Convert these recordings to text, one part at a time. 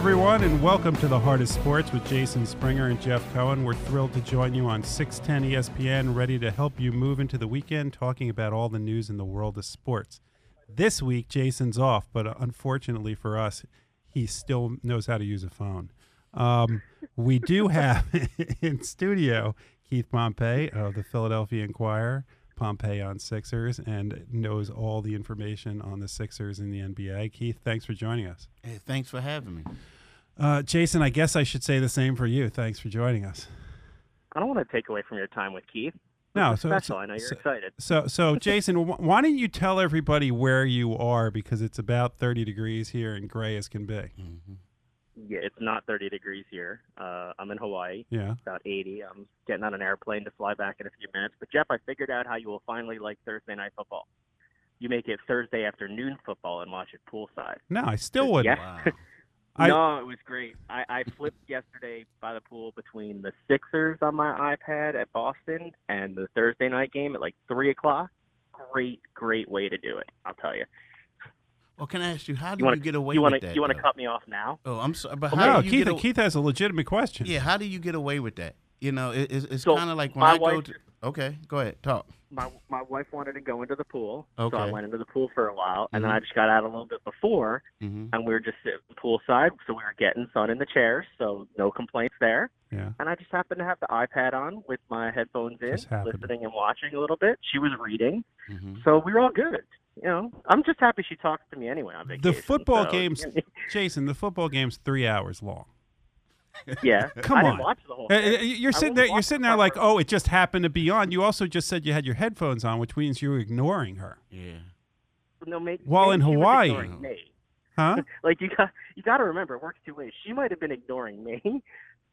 everyone, and welcome to the Heart of Sports with Jason Springer and Jeff Cohen. We're thrilled to join you on 610 ESPN, ready to help you move into the weekend talking about all the news in the world of sports. This week, Jason's off, but unfortunately for us, he still knows how to use a phone. Um, we do have in studio Keith Pompey of the Philadelphia Inquirer, Pompey on Sixers, and knows all the information on the Sixers in the NBA. Keith, thanks for joining us. Hey, thanks for having me. Uh, Jason, I guess I should say the same for you. Thanks for joining us. I don't want to take away from your time with Keith. No, so special. so- I know you're so- excited. So, so Jason, why don't you tell everybody where you are because it's about 30 degrees here and gray as can be. hmm Yeah, it's not 30 degrees here. Uh, I'm in Hawaii, Yeah. about 80. I'm getting on an airplane to fly back in a few minutes. But Jeff, I figured out how you will finally like Thursday night football. You make it Thursday afternoon football and watch it poolside. No, I still wouldn't. Yeah. Wow. I- no, it was great. I, I flipped yesterday by the pool between the Sixers on my iPad at Boston and the Thursday night game at like three o'clock. Great, great way to do it. I'll tell you. Well, can I ask you, how do You you, want to get away you with want that? to you want to cut me off now? Oh, I'm sorry, but Okay. how No, do you Keith, get? a- Keith has a legitimate question. yeah, how do you get away with that? You know, it, it's, it's So, kind of like when my I go wife- to. Okay, go ahead, talk. my my wife wanted to go into the pool, so I went into the pool for a while, and then Mhm. I just got out a little bit before, hmm and we were just sitting poolside, so we were getting sun in the chairs, so no complaints there. Yeah. And I just happened to have the iPad on with my headphones in, Just happened. listening and watching a little bit. She was reading, hmm so we were all good. You know, I'm just happy she talks to me anyway on vacation. The football so- games, Jason, the football game's three hours long. yeah. Come I on. didn't watch the whole Uh, uh. You're sitting there. You're sitting the there like, oh, it just happened to be on. You also just said you had your headphones on, which means you were ignoring her, Yeah. No, maybe, While maybe in she was Hawaii. me. huh? Like you got you got to remember, it works two ways. She might have been ignoring me,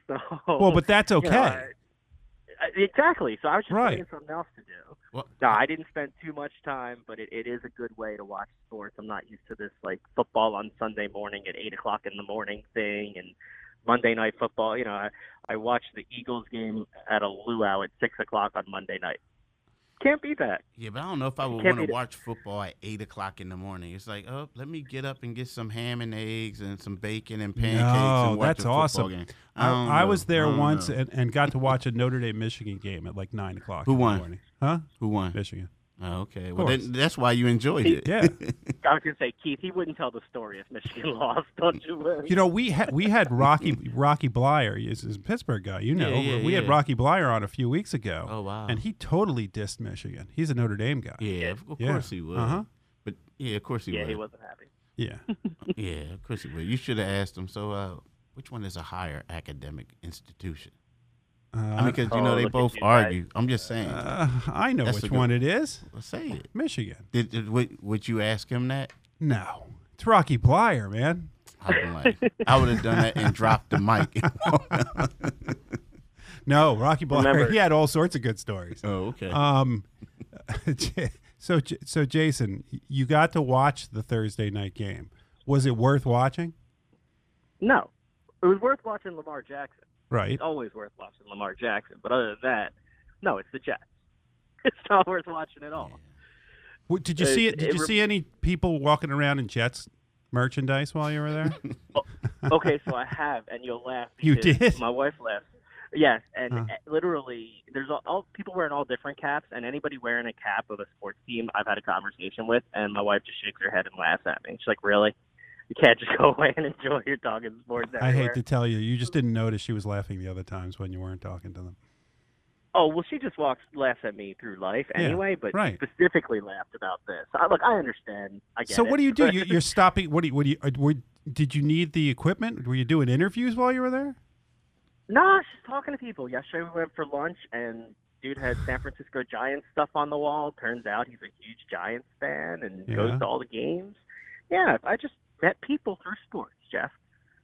so Well, but that's you okay. know, I- I- Uh, exactly. So I was just Right. finding something else to do. Well- no, I didn't spend too much time, but it, it is a good way to watch sports. I'm not used to this like football on Sunday morning at eight o'clock in the morning thing, and Monday night football. You know, I, I watched the Eagles game at a luau at six o'clock on Monday night. Can't beat that. Yeah, but I don't know if I would want to the- watch football at eight o'clock in the morning. It's like, oh, let me get up and get some ham and eggs and some bacon and pancakes No, and watch that's a football awesome. game. I, don't I was there I once and, and got to watch a Notre Dame Michigan game at like nine o'clock. Who in the won? morning. Huh? Who won? Michigan. Oh, okay. Well, then, that's why you enjoyed it. Yeah. I was gonna say, Keith, he wouldn't tell the story if Michigan lost. Don't you worry. You know, we had we had Rocky Rocky Bleier. He's he's a Pittsburgh guy. You know, Yeah, yeah, we had. Rocky Bleier on a few weeks ago, Oh wow. and he totally dissed Michigan. He's a Notre Dame guy. yeah, of of Yeah. course he would. Uh-huh. But yeah, of course he yeah, would. he wasn't happy. Yeah. Yeah, of course he would. You should have asked him. So, uh, which one is a higher academic institution? Uh, I mean, because you know Oh, they both you guys. argue. I'm just saying. uh, I know That's which good- one it is. Well, say it. Michigan. Did, did would, would you ask him that? No, it's Rocky Bleier, man. I'd like, I would have done that and dropped the mic. No, Rocky Bleier. Remember- He had all sorts of good stories. oh, okay. Um, so so Jason, you got to watch the Thursday night game. Was it worth watching? No, it was worth watching Lamar Jackson. Right. It's always worth watching Lamar Jackson. But other than that, no, it's the Jets. It's not worth watching at all. Did you It- see it? Did it you see any people walking around in Jets merchandise while you were there? okay, so I have, and you'll laugh. You did? My wife laughs. Yes, and Huh. uh, literally, there's all, all people wearing all different caps, and anybody wearing a cap of a sports team, I've had a conversation with, and my wife just shakes her head and laughs at me. She's like, "Really? You can't just go away and enjoy your dog and sports I hate to tell you, you just didn't notice she was laughing the other times when you weren't talking to them. Oh well, she just walks, laughs at me through life Yeah, anyway, but right. specifically laughed about this. I, look, I understand. I get So what do you do? You, you're stopping. What do you? What do you? uh, Were, did you need the equipment? Were you doing interviews while you were there? No, she's talking to people. Yesterday we went for lunch and dude had San Francisco Giants stuff on the wall. Turns out he's a huge Giants fan and Yeah. goes to all the games. Yeah, I just met people through sports, Jeff.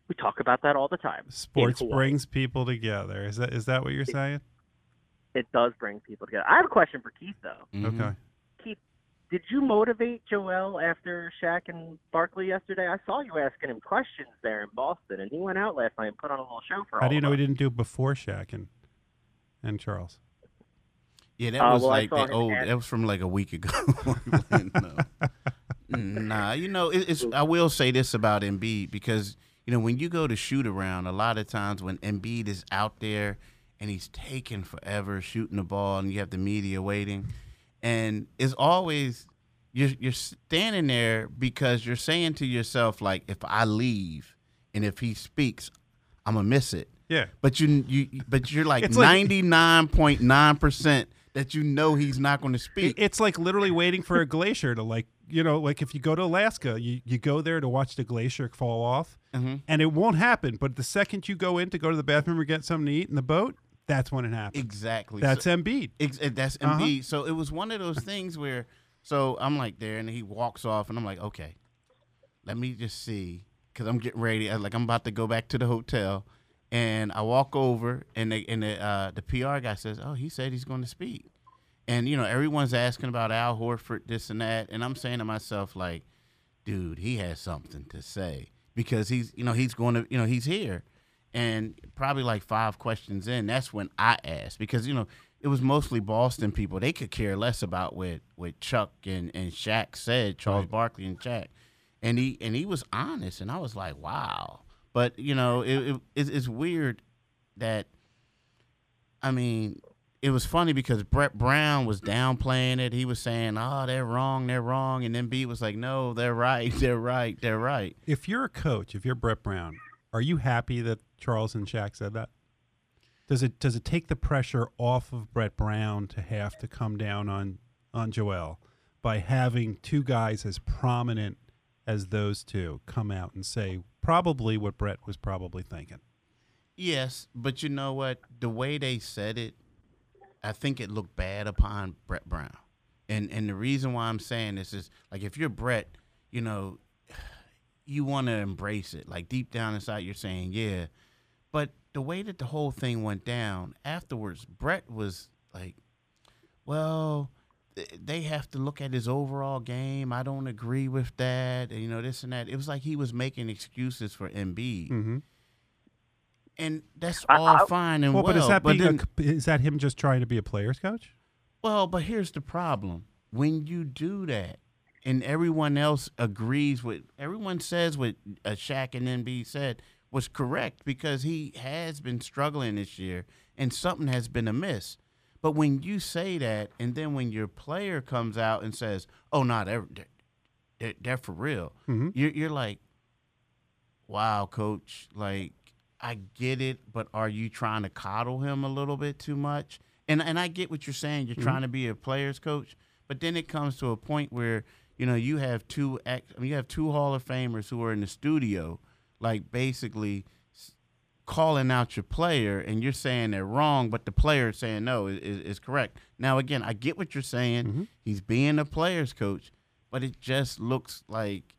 We talk about that all the time. Sports brings people together. Is that is that what you're saying? It does bring people together. I have a question for Keith though. Mhm. Okay. Keith, did you motivate Joel after Shaq and Barkley yesterday? I saw you asking him questions there in Boston, and he went out last night and put on a little show for all How do you of know he didn't do it before Shaq and and Charles? Yeah, that Uh, was well, like saw the old. at- That was from like a week ago. no. Nah, you know, it, it's. I will say this about Embiid because you know, when you go to shoot around, a lot of times when Embiid is out there and he's taking forever shooting the ball, and you have the media waiting, and it's always you're you're standing there because you're saying to yourself like, if I leave and if he speaks, I'm gonna miss it. Yeah. But you you but you're like ninety nine point nine percent that you know he's not going to speak. It's like literally waiting for a glacier to like you know like if you go to Alaska, you you go there to watch the glacier fall off, Mhm. and it won't happen. But the second you go in to go to the bathroom or get something to eat in the boat, that's when it happens. Exactly. That's So- Embiid. Ex- uh, that's Uh-huh. Embiid. So it was one of those things where, so I'm like there, and he walks off, and I'm like, okay, let me just see, because I'm getting ready. Like I'm about to go back to the hotel, and I walk over, and the and the uh, the PR guy says, oh, he said he's going to speak, and you know everyone's asking about Al Horford, this and that, and I'm saying to myself like, dude, he has something to say because he's you know he's going to you know he's here and probably like five questions in that's when i asked because you know it was mostly boston people they could care less about what what chuck and and Shaq said charles Right. barkley and Shaq. and he and he was honest and i was like wow but you know it, it it's, it's weird that i mean it was funny because Brett Brown was downplaying it. He was saying, "Oh, they're wrong, they're wrong," and then B was like, "No, they're right, they're right, they're right." If you're a coach, if you're Brett Brown, are you happy that Charles and Shaq said that? Does it does it take the pressure off of Brett Brown to have to come down on on Joel by having two guys as prominent as those two come out and say probably what Brett was probably thinking? Yes, but you know what? The way they said it, I think it looked bad upon Brett Brown. And and the reason why I'm saying this is like if you're Brett, you know, you want to embrace it. Like deep down inside you're saying, "Yeah." But the way that the whole thing went down afterwards, Brett was like, "Well, they have to look at his overall game. I don't agree with that. and, You know, this and that." It was like he was making excuses for Embiid Mm-hmm. And that's all I- fine and Well, well. but is that being then, a, is that him just trying to be a player's coach? well, but here's the problem: when you do that, and everyone else agrees with, everyone says what uh, Shaq and NB said was correct because he has been struggling this year, and something has been amiss. But when you say that, and then when your player comes out and says, "Oh, no, they're they're, they're for real," Mm-hmm. you're, you're like, wow, coach, like I get it, but are you trying to coddle him a little bit too much? And and I get what you're saying. You're Mhm. trying to be a player's coach, but then it comes to a point where you know you have two ex- I mean, you have two Hall of Famers who are in the studio, like basically calling out your player, and you're saying they're wrong, but the player is saying no is, is, correct. Now again, I get what you're saying. Mhm. He's being a player's coach, but it just looks like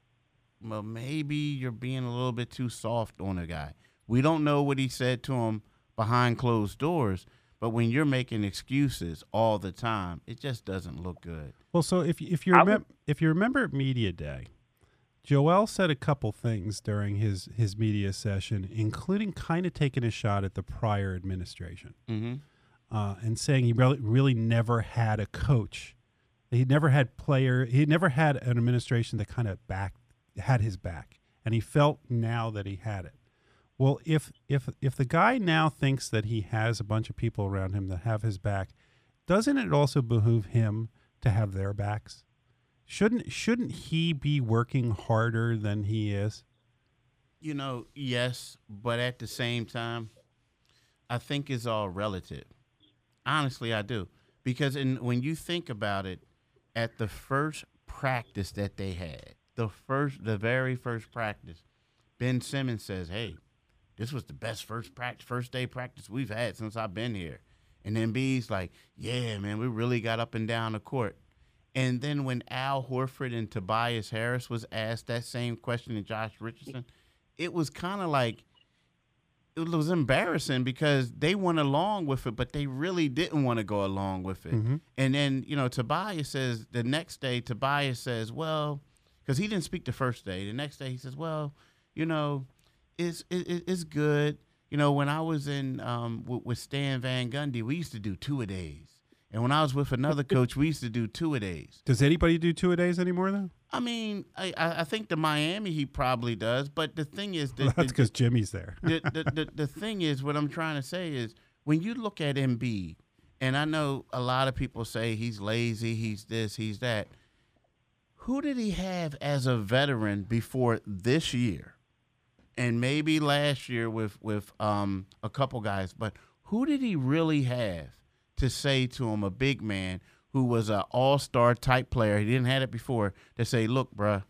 well, maybe you're being a little bit too soft on a guy. We don't know what he said to him behind closed doors, but when you're making excuses all the time, it just doesn't look good. Well, so if if you I would- remember if you remember at media day, Joel said a couple things during his his media session, including kind of taking a shot at the prior administration Mm-hmm. uh, and saying he really really never had a coach. He never had player. He never had an administration that kind of back had his back, and he felt now that he had it. Well, if if if the guy now thinks that he has a bunch of people around him that have his back, doesn't it also behoove him to have their backs? Shouldn't shouldn't he be working harder than he is? You know, yes, but at the same time, I think it's all relative. Honestly, I do. Because in, when you think about it, at the first practice that they had, the first, the very first practice, Ben Simmons says, "Hey, this was the best first practice, first day practice we've had since I've been here." And then B's like, "Yeah, man, we really got up and down the court." And then when Al Horford and Tobias Harris was asked that same question to Josh Richardson, it was kind of like it was embarrassing because they went along with it, but they really didn't want to go along with it. Mhm. And then you know Tobias says the next day Tobias says, well, because he didn't speak the first day. The next day he says, well, you know, it's it, it's good. You know, when I was in um, with, with Stan Van Gundy, we used to do two a days, And when I was with another coach, we used to do two a days. Does anybody do two a days anymore though? I mean, I, I think the Miami he probably does, but the thing is, Well, that's because Jimmy's there. the, the, the, the thing is, what I'm trying to say is when you look at Embiid, and I know a lot of people say he's lazy, he's this, he's that. Who did he have as a veteran before this year? And maybe last year with with um, a couple guys, but who did he really have to say to him, a big man who was an all star type player? He didn't have it before to say, "Look, bruh,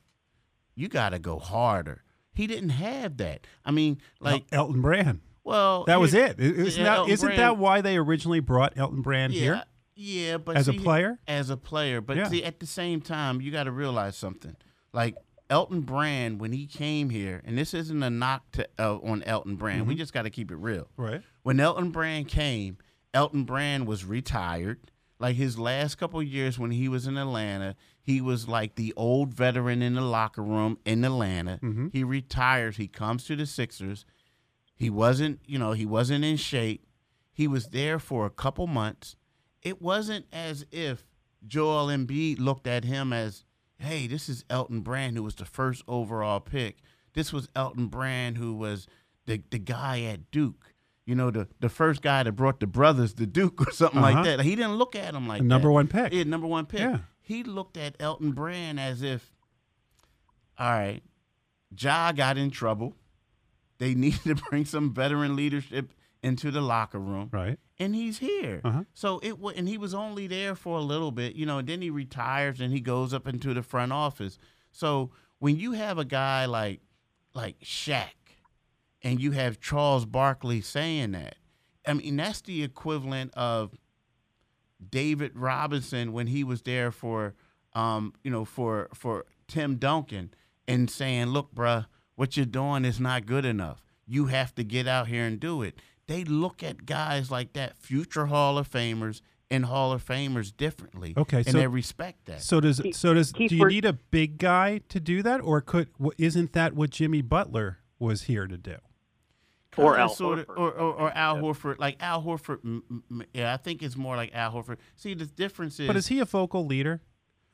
you got to go harder." He didn't have that. I mean, like, El- Elton Brand. well, That was it. Isn't, Yeah, that, isn't Brand- that why they originally brought Elton Brand yeah, here? Yeah, but As a player? as a player, but Yeah. see, at the same time, you got to realize something. Like Elton Brand, when he came here, and this isn't a knock to uh, on Elton Brand. Mm-hmm. We just got to keep it real. Right. When Elton Brand came, Elton Brand was retired. Like his last couple years when he was in Atlanta, he was like the old veteran in the locker room in Atlanta. Mm-hmm. He retires. He comes to the Sixers. He wasn't, you know, he wasn't in shape. He was there for a couple months. It wasn't as if Joel Embiid looked at him as, hey, this is Elton Brand, who was the first overall pick. This was Elton Brand, who was the, the guy at Duke. You know, the, the first guy that brought the brothers to Duke or something Uh-huh. like that. He didn't look at him like A number that. one pick. Yeah, number one pick. Yeah. He looked at Elton Brand as if, all right, Ja got in trouble. They needed to bring some veteran leadership into the locker room, Right. and he's here. Uh-huh. So it wa- and he was only there for a little bit, you know. And then he retires and he goes up into the front office. So when you have a guy like like Shaq, and you have Charles Barkley saying that, I mean that's the equivalent of David Robinson when he was there for, um, you know, for for Tim Duncan and saying, "Look, bruh, what you're doing is not good enough. You have to get out here and do it." They look at guys like that, future Hall of Famers and Hall of Famers differently. Okay, and so- they respect that. So does Keith- so does Keith, do you need a big guy to do that, or could isn't that what Jimmy Butler was here to do? Or Al sorta- Horford. or, or, or Al Horford, like Al Horford. Yeah, I think it's more like Al Horford. See, the difference is. But is he a vocal leader?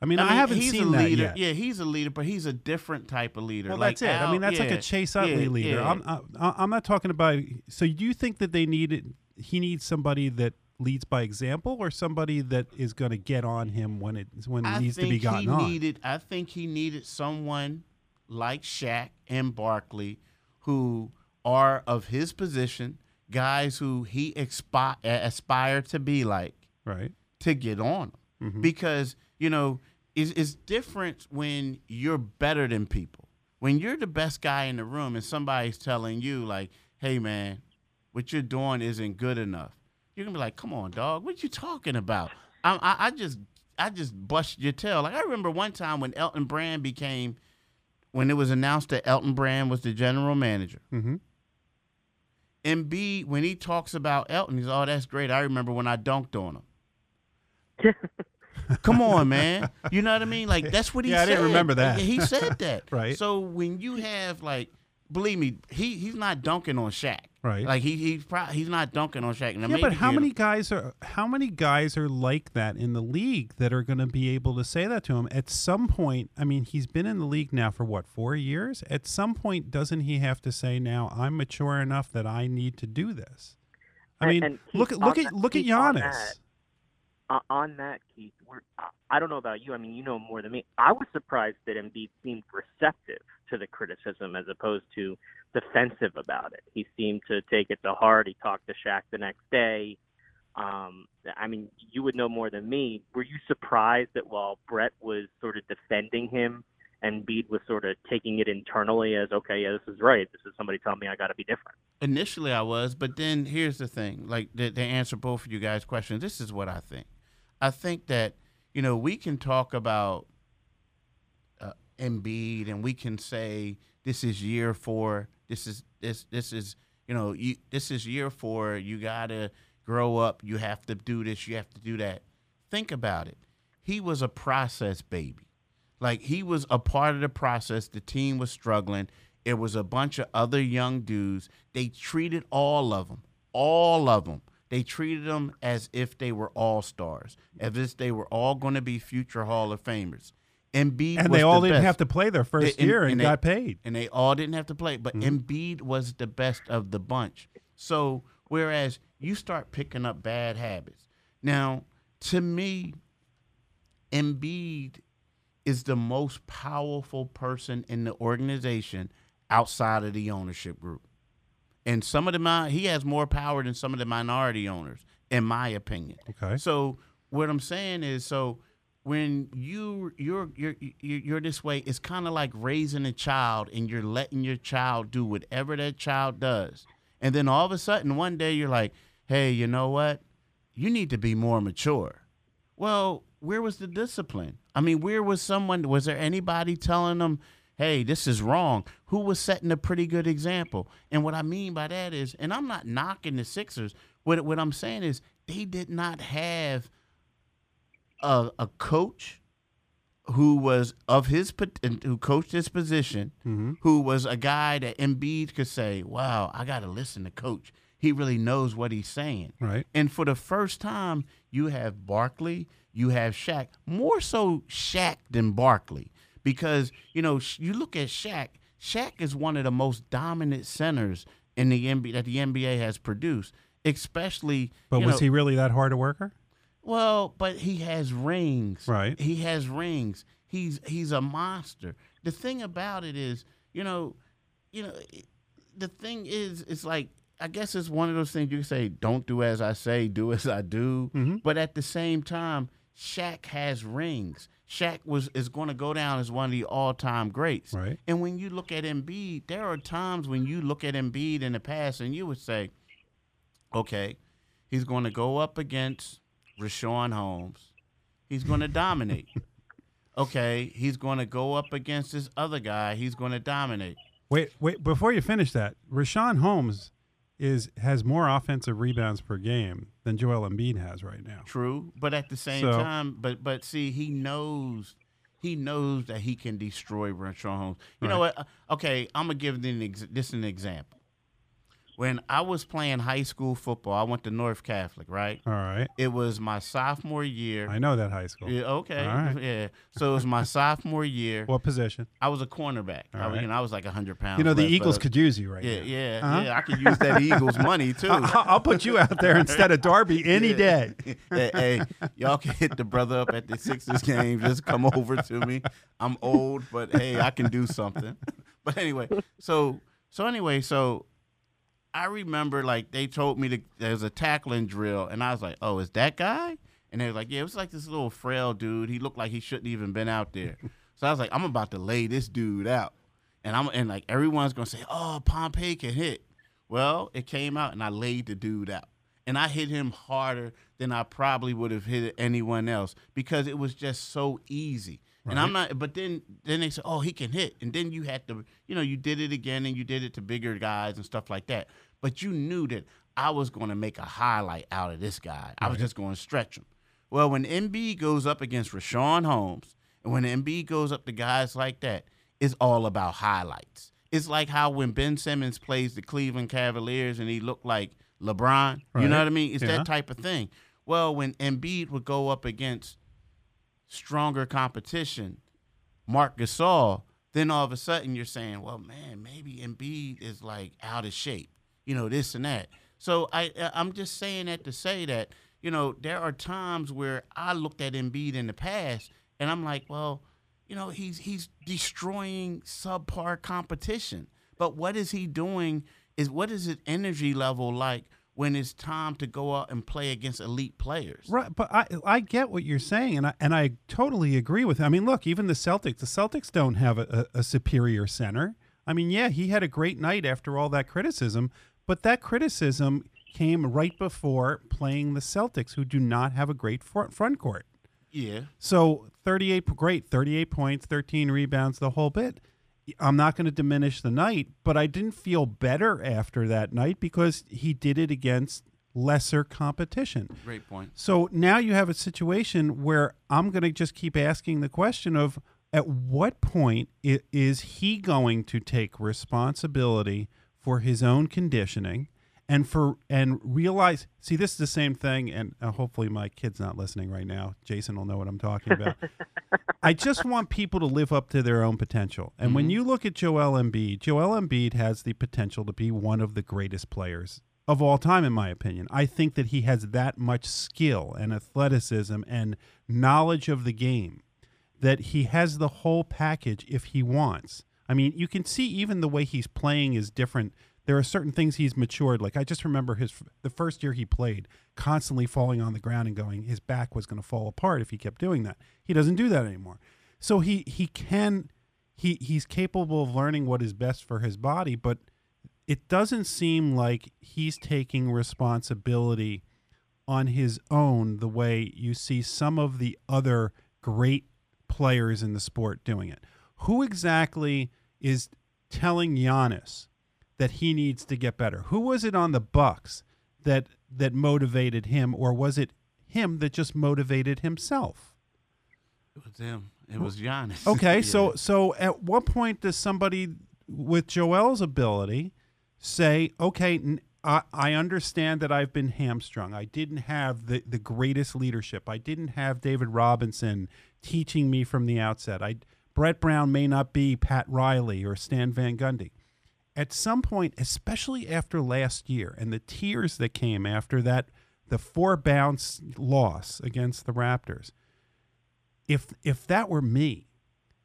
I mean, I, mean, haven't he's seen a that leader. yet. Yeah, he's a leader, but he's a different type of leader. Well, like that's it. I mean, that's like a Chase Utley yeah, leader. yeah. I'm I, I'm not talking about. So do you think that they need he needs somebody that leads by example, or somebody that is going to get on him when it when it I needs to be gotten he on? needed. I think he needed someone like Shaq and Barkley, who are of his position, guys who he expi- aspired to be like. right. to get on 'em. Mm-hmm. because you know it's, it's different when you're better than people. When you're the best guy in the room and somebody's telling you like hey man what you're doing isn't good enough you're gonna be like come on dog what you talking about? I, I, I just i just bust your tail. Like i remember one time when elton brand became when it was announced that elton brand was the general manager. Mm-hmm. and b when he talks about elton he's oh that's great. I remember when i dunked on him Come on, man. You know what I mean? Like that's what he said. Yeah, I didn't remember that. He said that. Right. So when you have like, believe me, he he's not dunking on Shaq. Right. Like he he's probably he's not dunking on Shaq. Now, Yeah, but how you know, many guys are how many guys are like that in the league that are going to be able to say that to him at some point? I mean, he's been in the league now for what four years. At some point, doesn't he have to say, "Now I'm mature enough that I need to do this"? I And- mean, and Keith, look at look at look at Keith, on Giannis. that- uh, on that, Keith, I- don't know about you. I mean, you know more than me. I was surprised that Embiid seemed receptive to the criticism as opposed to defensive about it. He seemed to take it to heart. He talked to Shaq the next day. Um, I mean, you would know more than me. Were you surprised that while Brett was sort of defending him, and Embiid was sort of taking it internally as, okay, yeah, this is right. This is somebody telling me I got to be different. Initially, I was, but then here's the thing: like to, to answer both of you guys' questions, this is what I think. I think that you know we can talk about uh, Embiid, and we can say this is year four. This is this this is you know you this is year four. You gotta grow up. You have to do this. You have to do that. Think about it. He was a process baby. Like he was a part of the process. The team was struggling. It was a bunch of other young dudes. They treated all of them, all of them, they treated them as if they were all stars, as if they were all going to be future Hall of Famers. Embiid and was they all the didn't best. have to play their first and- year and, and they- got paid. and they all didn't have to play. But mm-hmm. Embiid was the best of the bunch. So whereas you start picking up bad habits. Now, to me, Embiid is the most powerful person in the organization outside of the ownership group. And some of the he has more power than some of the minority owners, in my opinion. Okay. So what I'm saying is, so when you you're you're you're, you're this way, it's kind of like raising a child, and you're letting your child do whatever that child does, and then all of a sudden one day you're like, hey, you know what? You need to be more mature. Well, where was the discipline? I mean, where was someone? Was there anybody telling them? Hey, this is wrong. Who was setting a pretty good example? And what I mean by that is, and I'm not knocking the Sixers. What what I'm saying is, they did not have a, a coach who was of his who coached his position, Mhm. who was a guy that Embiid could say, "Wow, I got to listen to coach. He really knows what he's saying." Right. And for the first time, you have Barkley, you have Shaq, more so Shaq than Barkley, because you know you look at Shaq. Shaq is one of the most dominant centers in the NBA that the NBA has produced, especially. But was know- he really that hard a worker? well, but he has rings. Right. He has rings. He's he's a monster. The thing about it is, you know, you know, the thing is, it's like I guess it's one of those things you can say, "Don't do as I say, do as I do." Mhm. But at the same time, Shaq has rings. Shaq was is going to go down as one of the all-time greats. Right. And when you look at Embiid, there are times when you look at Embiid in the past and you would say, okay, he's going to go up against Richaun Holmes. He's going to dominate. okay, he's going to go up against this other guy. He's going to dominate. Wait, wait. Before you finish that, Richaun Holmes is has more offensive rebounds per game than Joel Embiid has right now. True, but at the same So- time, but but see, he knows he knows that he can destroy Richaun Holmes. You know what? Uh, Okay, I'm gonna give an ex- this an example. When I was playing high school football, I went to North Catholic, right? All right. It was my sophomore year. I know that high school. Yeah, okay. All right. Yeah. So it was my sophomore year. What position? I was a cornerback. I, All was- right. you know, I was like hundred pounds. You know the less, Eagles could use you right Yeah, now. yeah, Uh-huh. yeah. I could use that Eagles money too. I- I'll put you out there instead of Darby any Yeah. day. hey, hey, y'all can hit the brother up at the Sixers game. Just come over to me. I'm old, but hey, I can do something. But anyway, so so anyway, so I remember like they told me to, there's a tackling drill, and I was like, oh, is that guy? And they were like, yeah, it was like this little frail dude. He looked like he shouldn't even been out there. So I was like, I'm about to lay this dude out, and I'm and like everyone's gonna say, oh, Pompey can hit. Well, it came out, and I laid the dude out, and I hit him harder than I probably would have hit anyone else because it was just so easy. And I'm not, but then then they said, oh, he can hit, and then you had to, you know, you did it again, and you did it to bigger guys and stuff like that. But you knew that I was going to make a highlight out of this guy. I was just going to stretch him. Well, when Embiid goes up against Richaun Holmes, and when Embiid goes up to guys like that, it's all about highlights. It's like how when Ben Simmons plays the Cleveland Cavaliers and he looked like LeBron, you know what I mean? It's Yeah. that type of thing. Well, when Embiid would go up against stronger competition, Marc Gasol, then all of a sudden you're saying, well, man, maybe Embiid is like out of shape, you know, this and that. So I uh, I'm just saying that to say that you know there are times where I looked at Embiid in the past and I'm like, well, you know, he's he's destroying subpar competition. But what is he doing? Is what is his energy level like when it's time to go out and play against elite players? Right, but I I get what you're saying, and I and I totally agree with. It. I mean, look, even the Celtics, the Celtics don't have a, a, a superior center. I mean, yeah, he had a great night after all that criticism, but that criticism came right before playing the Celtics, who do not have a great front front court. Yeah. So 38, great, 38 points, 13 rebounds, the whole bit. I'm not going to diminish the night, but I didn't feel better after that night because he did it against lesser competition. Great point. So now you have a situation where I'm going to just keep asking the question of at what point is he going to take responsibility for his own conditioning and for and realize see this is the same thing and uh, hopefully my kid's not listening right now. Jason will know what i'm talking about. I just want people to live up to their own potential. And when you look at joel embiid joel embiid has the potential to be one of the greatest players of all time in my opinion. I think that he has that much skill and athleticism and knowledge of the game that he has the whole package if he wants. I mean you can see even the way he's playing is different there are certain things he's matured. Like I just remember his the first year he played, constantly falling on the ground and going, his back was going to fall apart if he kept doing that. He doesn't do that anymore. So he he can he he's capable of learning what is best for his body, but it doesn't seem like he's taking responsibility on his own the way you see some of the other great players in the sport doing it. Who exactly is telling Giannis that he needs to get better? Who was it on the Bucks that that motivated him, or was it him that just motivated himself? It was him. It was Giannis. Okay, Yeah. so so at what point does somebody with Joel's ability say, okay, n- I, I understand that I've been hamstrung. I didn't have the, the greatest leadership. I didn't have David Robinson teaching me from the outset. I Brett Brown may not be Pat Riley or Stan Van Gundy. At some point, especially after last year and the tears that came after that, the four bounce loss against the Raptors, if if that were me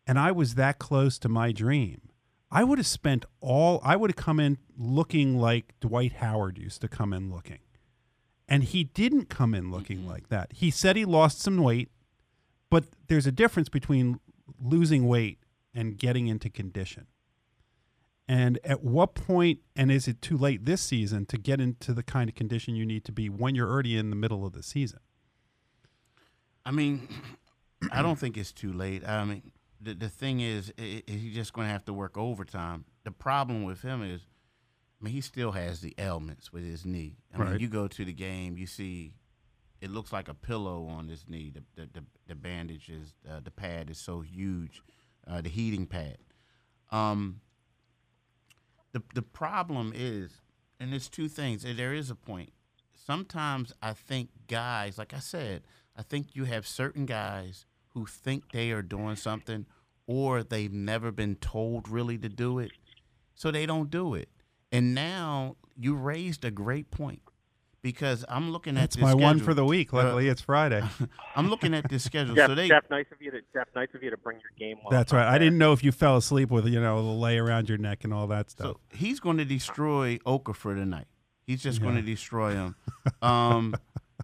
and I was that close to my dream, I would have spent all I would have come in looking like Dwight Howard used to come in looking. And he didn't come in looking mm-hmm. like that. He said he lost some weight, but there's a difference between losing weight and getting into condition. And at what point, and is it too late this season to get into the kind of condition you need to be when you're already in the middle of the season? I mean, I don't think it's too late. I mean, the the thing is, he's just going to have to work overtime. The problem with him is, I mean, he still has the ailments with his knee. I mean, Right. you go to the game, you see, it looks like a pillow on his knee. The the the, the bandage is uh, the pad is so huge, uh, the heating pad. Um, the the problem is, and there's two things. There is a point. Sometimes I think guys, like I said, I think you have certain guys who think they are doing something, or they've never been told really to do it, so they don't do it. And now you raised a great point because I'm looking at That's this my one for the week. Uh, Luckily, it's Friday. I'm looking at this schedule. Jeff, so they Jeff, nice of you to Jeff, nice of you to bring your game. while That's I'm right. I didn't know if you fell asleep with you know the lei around your neck and all that stuff. So he's going to destroy Okafor tonight. He's just going to destroy him. Um,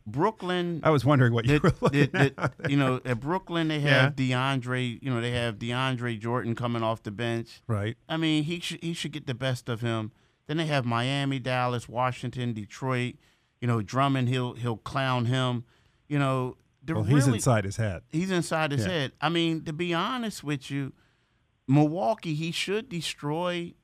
Brooklyn, I was wondering what you the- were looking the- at. you know, at Brooklyn they have DeAndre. You know, they have DeAndre Jordan coming off the bench. right. I mean, he should he should get the best of him. Then they have Miami, Dallas, Washington, Detroit. You know, Drummond, he'll he'll clown him. You know, Well, really, he's inside his head. He's inside his Yeah. head. I mean, to be honest with you, Milwaukee, he should destroy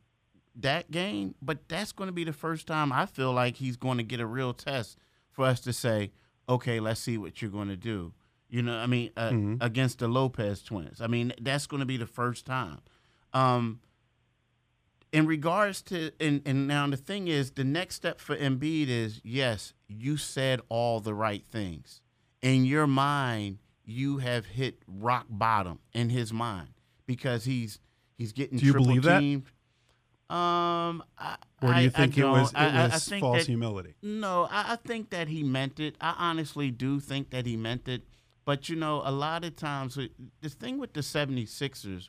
that game, but that's going to be the first time I feel like he's going to get a real test for us to say, okay, let's see what you're going to do. You know, I mean, uh, Mhm. against the Lopez twins. I mean, that's going to be the first time. Um, in regards to, and, and now the thing is, the next step for Embiid is yes, you said all the right things. In your mind, you have hit rock bottom in his mind because he's he's getting Do you triple believe that? teamed. Um, I, Or do you I- I think it was it I- I- I was think false that- humility? no, I, I think that he meant it. I honestly do think that he meant it. But, you know, a lot of times, the thing with the 76ers,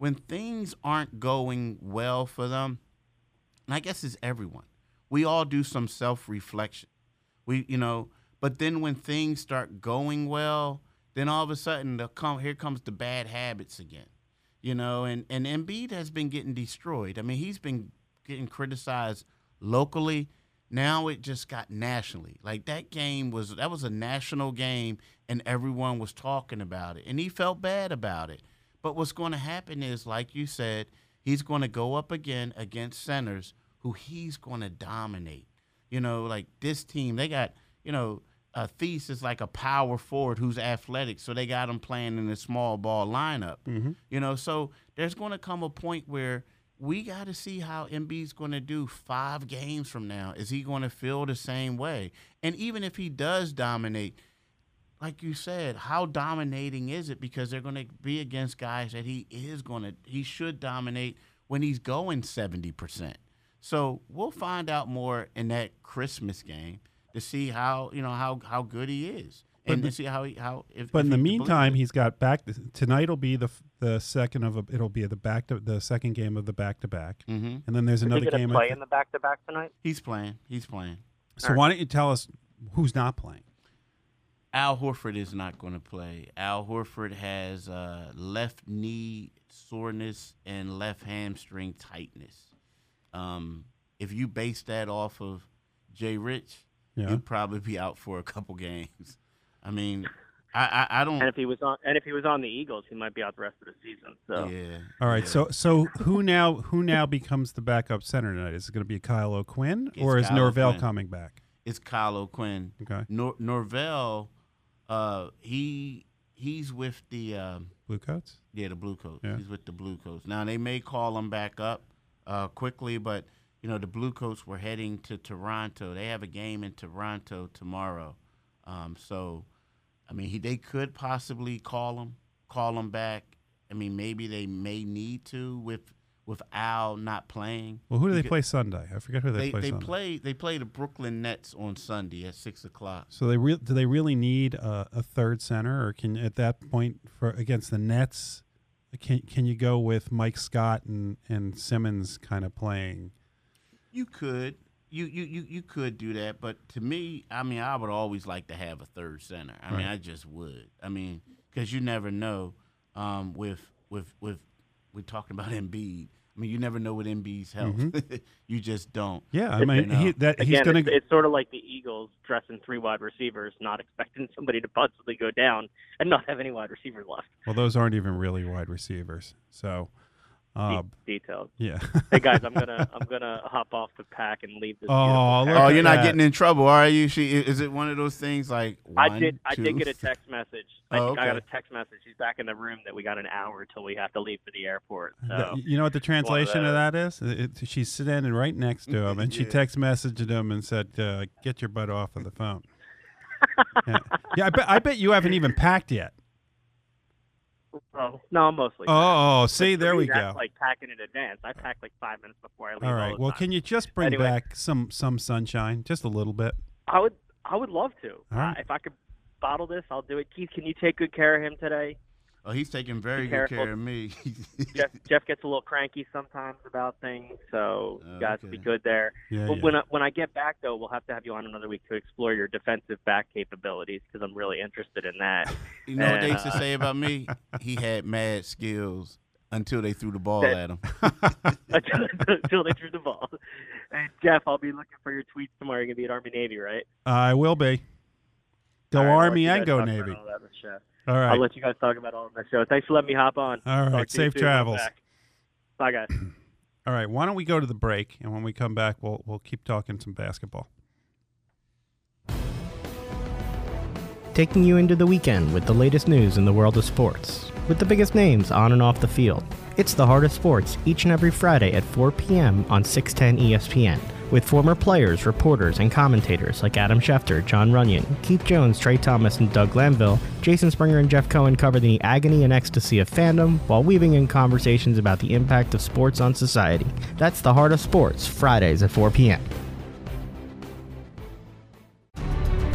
when things aren't going well for them, and I guess it's everyone, we all do some self reflection. We, you know, but then when things start going well, then all of a sudden, the come, here comes the bad habits again. You know, and, and Embiid has been getting destroyed. I mean, he's been getting criticized locally. Now it just got nationally. Like that game was that was a national game and everyone was talking about it. And he felt bad about it. But what's going to happen is like you said, he's going to go up again against centers who he's going to dominate. You know, like this team, they got, you know, a Thies is like a power forward who's athletic, so they got him playing in a small ball lineup. Mm-hmm. You know, so there's going to come a point where we got to see how Embiid's going to do five games from now. Is he going to feel the same way? And even if he does dominate, like you said, how dominating is it? Because they're going to be against guys that he is going to, he should dominate when he's going 70%. So we'll find out more in that Christmas game to see how, you know, how, how good he is. And to see how he, how, if, But if in the meantime, he's got back tonight. Will be the the second of a, it'll be the back to the second game of the back to back, Mhm. and then there's Is he another going game. to play in the back-to-back tonight? he's playing. He's playing. so why don't you tell us who's not playing? Al Horford is not going to play. Al Horford has uh, left knee soreness and left hamstring tightness. Um, if you base that off of Jay Rich, Yeah. he'd probably be out for a couple games. I mean, I I, I don't. And if he was on, and if he was on the Eagles, he might be out the rest of the season. So Yeah. All right. yeah. So so who now who now becomes the backup center tonight? Is it going to be Kyle O'Quinn or It's is Kyle Norvel O'Quinn. coming back? it's Kyle O'Quinn. Okay. Nor- Norvel, uh, he he's with the. Um, Blue Coats. Yeah, the Blue Coats. Yeah. He's with the Blue Coats. Now they may call him back up uh, quickly, but you know the Blue Coats were heading to Toronto. They have a game in Toronto tomorrow, um, so I mean he, they could possibly call him, call him back. I mean maybe they may need to with with Al not playing. Well, who do they play Sunday? I forget who they, They play they Sunday. play they play the Brooklyn Nets on Sunday at six o'clock. So they re- do they really need a, a third center, or can at that point for against the Nets, can can you go with Mike Scott and and Simmons kind of playing? You could. You, you, you, you could do that, but to me, I mean, I would always like to have a third center. I mean, I just would. I mean, because you never know. Um, with with with we're talking about Embiid. I mean, you never know with Embiid's health. Mm-hmm. you just don't. Yeah, I It's- mean he, No. that he's again, going it's, to. it's sort of like the Eagles dressing three wide receivers, not expecting somebody to possibly go down and not have any wide receivers left. Well, those aren't even really wide receivers. So, uh, De- details. yeah. Hey guys, I'm gonna I'm gonna hop off the pack and leave this. Oh, look Oh, you're not that. getting in trouble, are you? She is it one of those things like I one, did. I did get a text message. I, Oh, I got a text message. She's back in the room that we got an hour till we have to leave for the airport. So That- you know what the translation of that is? It, it- she's standing right next to him, and she Yeah. text messaged him and said, uh, "Get your butt off of the phone." yeah. yeah, I bet. I bet you haven't even packed yet. Oh, no, mostly. Oh, But see, for there me, we that's go. Like packing in advance. I pack like five minutes before I leave. All right. the Well, time. can you just bring Anyway. back some some sunshine, just a little bit? I would. I would love to. All right. Uh, if I could bottle this, I'll do it. Keith, can you take good care of him today? Oh, he's taking very Be good careful. care of me. Jeff Jeff gets a little cranky sometimes about things, so you guys be Okay. good there. Yeah. But yeah. when I, when I get back though, we'll have to have you on another week to explore your defensive back capabilities because I'm really interested in that. you know what they used to Uh, say about me? He had mad skills until they threw the ball That- at him. until, until they threw the ball. And Jeff, I'll be looking for your tweets tomorrow. You're gonna be at Army Navy, right? I will be. Go All right, Army and go talk about Navy. All that on the show. All I'll let you guys talk about all of the show. Thanks for letting me hop on. All right. Talk right. to you Safe soon when I'm travels. Bye, guys. All right. Why don't we go to the break, and when we come back, we'll we'll keep talking some basketball. taking you into the weekend with the latest news in the world of sports, with the biggest names on and off the field. It's the Heart of Sports each and every Friday at 4 p.m. on 610 ESPN, with former players, reporters, and commentators like Adam Schefter, Jon Runyan, Keith Jones, Tra Thomas, and Doug Glanville. Jason Springer and Jeff Cohen cover the agony and ecstasy of fandom while weaving in conversations about the impact of sports on society. That's the Heart of Sports, Fridays at 4 p.m.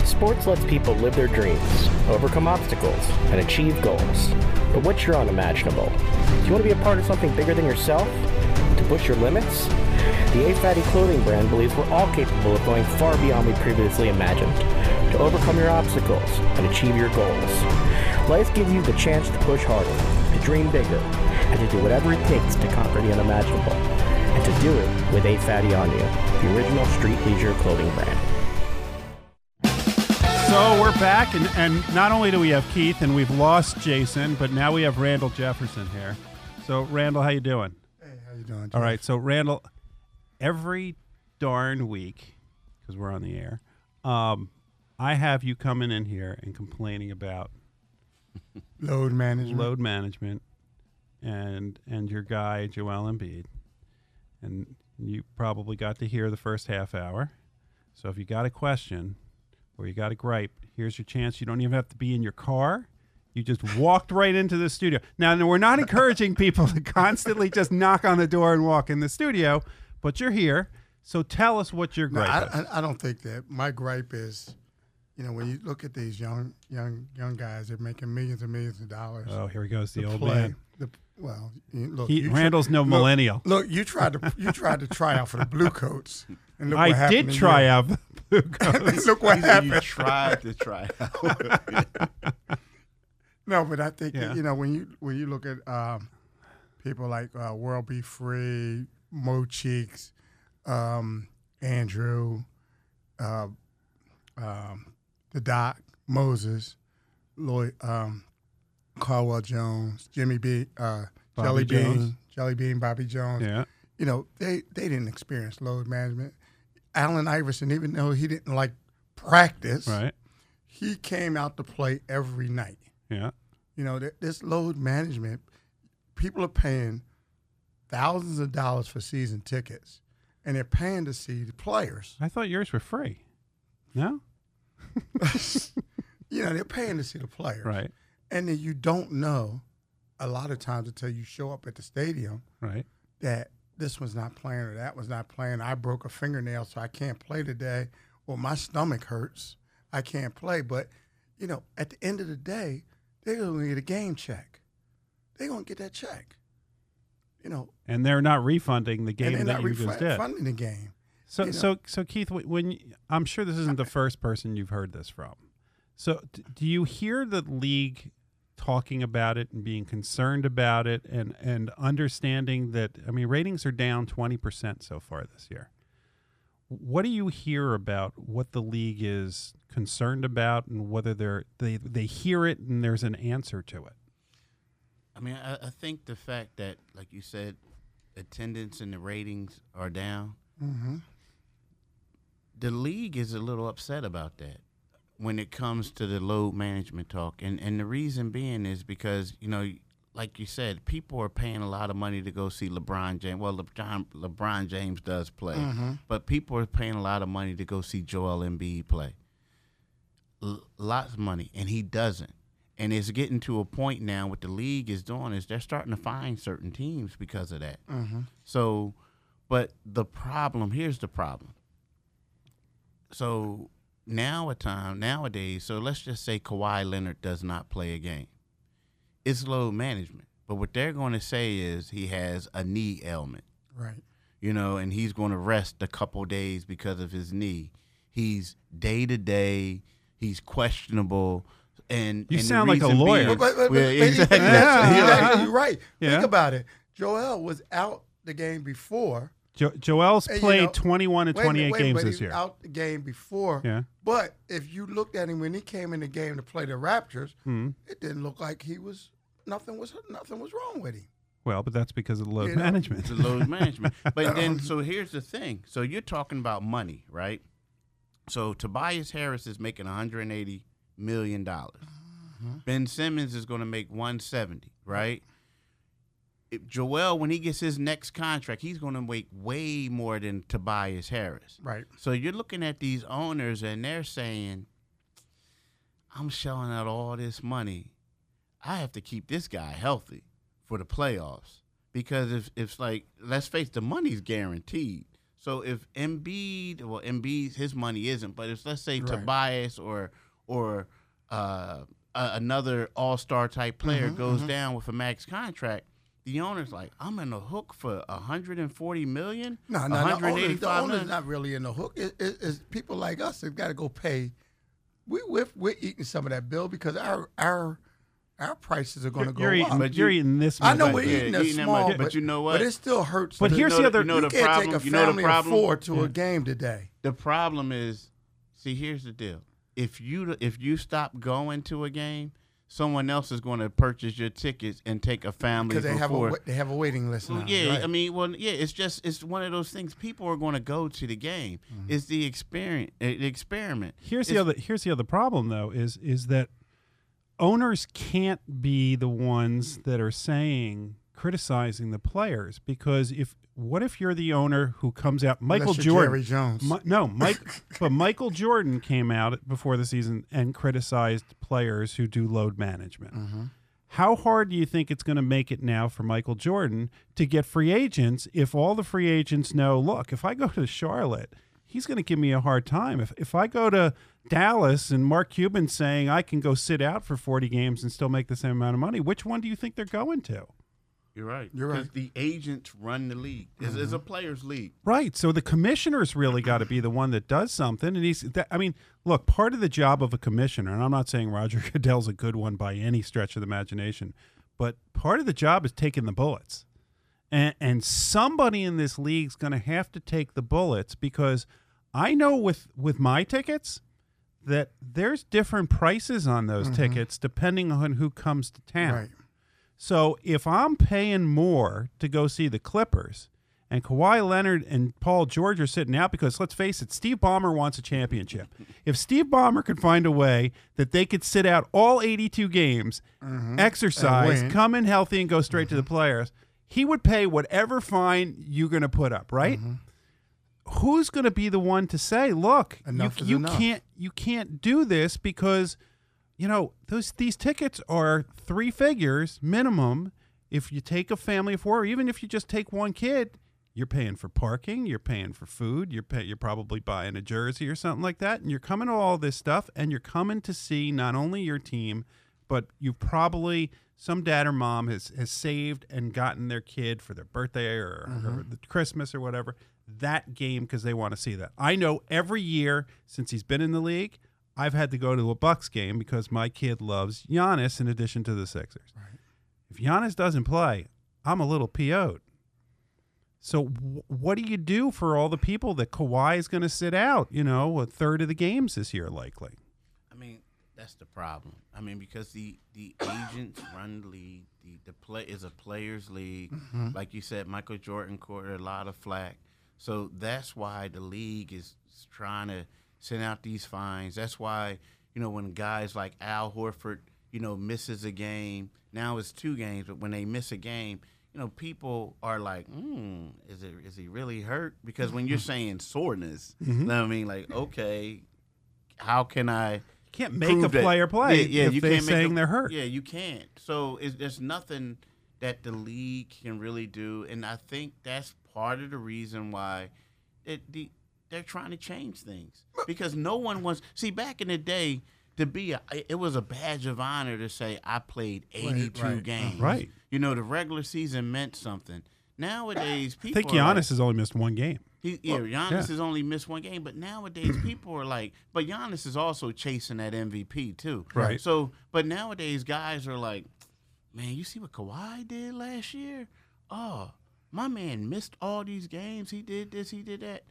Sports lets people live their dreams, overcome obstacles, and achieve goals. But what's your unimaginable? Do you want to be a part of something bigger than yourself? To push your limits? The A Fatty clothing brand believes we're all capable of going far beyond we previously imagined. To overcome your obstacles and achieve your goals. Life gives you the chance to push harder, to dream bigger, and to do whatever it takes to conquer the unimaginable. And to do it with A Fatty on You, the original street leisure clothing brand. So we're back, and, and not only do we have Keith, and we've lost Jason, but now we have Randall Jefferson here. So Randall, how you doing? Hey, how you doing? All right. So Randall, every darn week, because we're on the air, um, I have you coming in here and complaining about Load management. load management and and your guy Joel Embiid. and you probably got to hear the first half hour. So if you got a question or you got a gripe, here's your chance. You don't even have to be in your car. You just walked right into the studio. Now, we're not encouraging people to constantly just knock on the door and walk in the studio, but you're here. So tell us what your No, gripe I, is. I, I don't think that. My gripe is, you know, when you look at these young, young, young guys, they're making millions and millions of dollars. oh, here he goes, the old play. man. The, well, look, He, try- Randall's no look- millennial. Look, you tried to you tried to try out for the Blue Coats, and look I what did try you. out the Blue Coats. look what He said You tried to try out. No, but I think Yeah. you know when you when you look at um, people like uh, World B. Free, Mo Cheeks, um, Andrew, uh, um, the Doc, Moses, Lloyd, um, Caldwell Jones, Jimmy B, uh, Bobby Jelly Jones. Bean, Jelly Bean, Bobby Jones. yeah. You know they they didn't experience load management. Allen Iverson, even though he didn't like practice, Right. he came out to play every night. Yeah. You know, th- this load management, people are paying thousands of dollars for season tickets, and they're paying to see the players. I thought yours were free. No? You know, they're paying to see the players. Right. And then you don't know a lot of times until you show up at the stadium Right. that this was not playing or that was not playing. I broke a fingernail, so I can't play today, or my stomach hurts. I can't play. But, you know, at the end of the day, they're going to get a game check. They're going to get that check. You know, And they're not refunding the and game they're that not you just did. funding the game. So, you know. so, so Keith, when you, I'm sure this isn't the first person you've heard this from. So, d- do you hear the league talking about it and being concerned about it, and and understanding that? I mean, ratings are down 20 percent so far this year. What do you hear about what the league is concerned about, and whether they're they they hear it and there's an answer to it? I mean, I, I think the fact that, like you said, attendance and the ratings are down. Mm-hmm. The league is a little upset about that when it comes to the load management talk, and and the reason being is because you know, like you said, people are paying a lot of money to go see LeBron James. Well, LeBron, LeBron James does play, mm-hmm. but people are paying a lot of money to go see Joel Embiid play. L- lots of money, and he doesn't. And it's getting to a point now. What the league is doing is they're starting to find certain teams because of that. Mm-hmm. So, but the problem here's the problem. So now a time nowadays, so let's just say Kawhi Leonard does not play a game. It's load management. But what they're going to say is he has a knee ailment, Right. you know, and he's going to rest a couple days because of his knee. He's day to day. He's questionable. And You and sound like a lawyer. being- But, but, but, exactly. exactly. Yeah. exactly. You're right. Yeah. Think about it. Joel was out the game before. Jo- Joel's And, you played know, 21 and Wait a minute, 28 wait a minute, games but this he year. out the game before. Yeah. But if you looked at him when he came in the game to play the Raptors, Hmm. it didn't look like he was nothing was nothing was wrong with him. Well, but that's because of the load You know, management. the load management. But then, so here's the thing. So you're talking about money, right? So Tobias Harris is making 180 million dollars. Ben Simmons is going to make 170, right? Joel, when he gets his next contract, he's going to make way more than Tobias Harris. Right. So you're looking at these owners and they're saying, I'm shelling out all this money. I have to keep this guy healthy for the playoffs. Because if it's like, let's face the money's guaranteed. So if Embiid, well, Embiid, his money isn't, but if let's say Right. Tobias or or uh, a, another All Star type player Mhm, goes mhm. down with a max contract, the owner's like, I'm in the hook for 140 million. No, no, the owner's, 185 the owner's million? not really in the hook. It, it, it's people like us that got to go pay. We we're, we're eating some of that bill because our our our prices are going to go you're up. But you're eating this I know we're yeah, eating that eating small, much, but, but you know what? But it still hurts. But to- here's know the the- other. you know you the can't problem. take a you know the family of four to Yeah. a game today. The problem is, see, here's the deal. If you if you stop going to a game, someone else is going to purchase your tickets and take a family Because they have a before. they have a waiting list Well, now. yeah, right. I mean, well, yeah, it's just it's one of those things. People are going to go to the game. Mm-hmm. It's the experience, the experiment. Here's the other. Here's the other problem, though, is is that owners can't be the ones that are saying criticizing the players because if what if you're the owner who comes out Michael Jordan Jerry Jones. Mi- no, Mike, but Michael Jordan came out before the season and criticized players who do load management. Mm-hmm. How hard do you think it's going to make it now for Michael Jordan to get free agents if all the free agents know, look, if I go to Charlotte, he's going to give me a hard time. If if I go to Dallas and Mark Cuban saying I can go sit out for 40 games and still make the same amount of money, which one do you think they're going to? You're right. You're right. The agents run the league. It's, it's mm-hmm. a players' league. Right. So the commissioner's really got to be the one that does something. And he's, that, I mean, look, part of the job of a commissioner, and I'm not saying Roger Goodell's a good one by any stretch of the imagination, but part of the job is taking the bullets. And, and somebody in this league's going to have to take the bullets because I know with, with my tickets that there's different prices on those mm-hmm. tickets depending on who comes to town. Right. So if I'm paying more to go see the Clippers and Kawhi Leonard and Paul George are sitting out because let's face it, Steve Ballmer wants a championship. If Steve Ballmer could find a way that they could sit out all 82 games, mm-hmm. exercise, And win. come in healthy, and go straight to the mm-hmm. players, he would pay whatever fine you're going to put up, right? Mm-hmm. Who's going to be the one to say, "Look, Enough you, you enough. can't you can't do this because you know those these tickets are three figures minimum if you take a family of four or even if you just take one kid you're paying for parking you're paying for food you're pay, you're probably buying a jersey or something like that and you're coming to all this stuff and you're coming to see not only your team but you've probably some dad or mom has has saved and gotten their kid for their birthday or, or mm-hmm. the Christmas or whatever that game because they want to see that. I know every year since he's been in the league, I've had to go to a Bucks game because my kid loves Giannis in addition to the Sixers. If Giannis doesn't play, I'm a little PO'd. So w- what do you do for all the people that Kawhi is going to sit out? You know, a third of the games this year, likely. I mean, that's the problem. I mean, because the the agents run the league. The the play is a players' league. Mm-hmm. Like you said, Michael Jordan caught a lot of flack. So that's why the league is trying to send out these fines. That's why you know when guys like Al Horford, you know, misses a game. Now it's two games, but when they miss a game, you know, people are like, hmm, is it is he really hurt? Because when you're saying soreness, you know what I mean, like, okay, how can I? You can't make a that- player play Yeah, yeah if you can't make saying a- they're hurt. Yeah, you can't. So it's, there's nothing that the league can really do, and I think that's part of the reason why it, the, they're trying to change things because no one wants. See, back in the day, to be a, it was a badge of honor to say I played 82 right. Uh-huh. games. Right. You know, the regular season meant something. Nowadays, people I people think are like- Giannis has only missed one game. he, yeah, Giannis yeah. has only missed one game, but nowadays people are like, but Giannis is also chasing that MVP too. Right. So, but nowadays guys are like, man, you see what Kawhi did last year? Oh, my man missed all these games. He did this, he did that.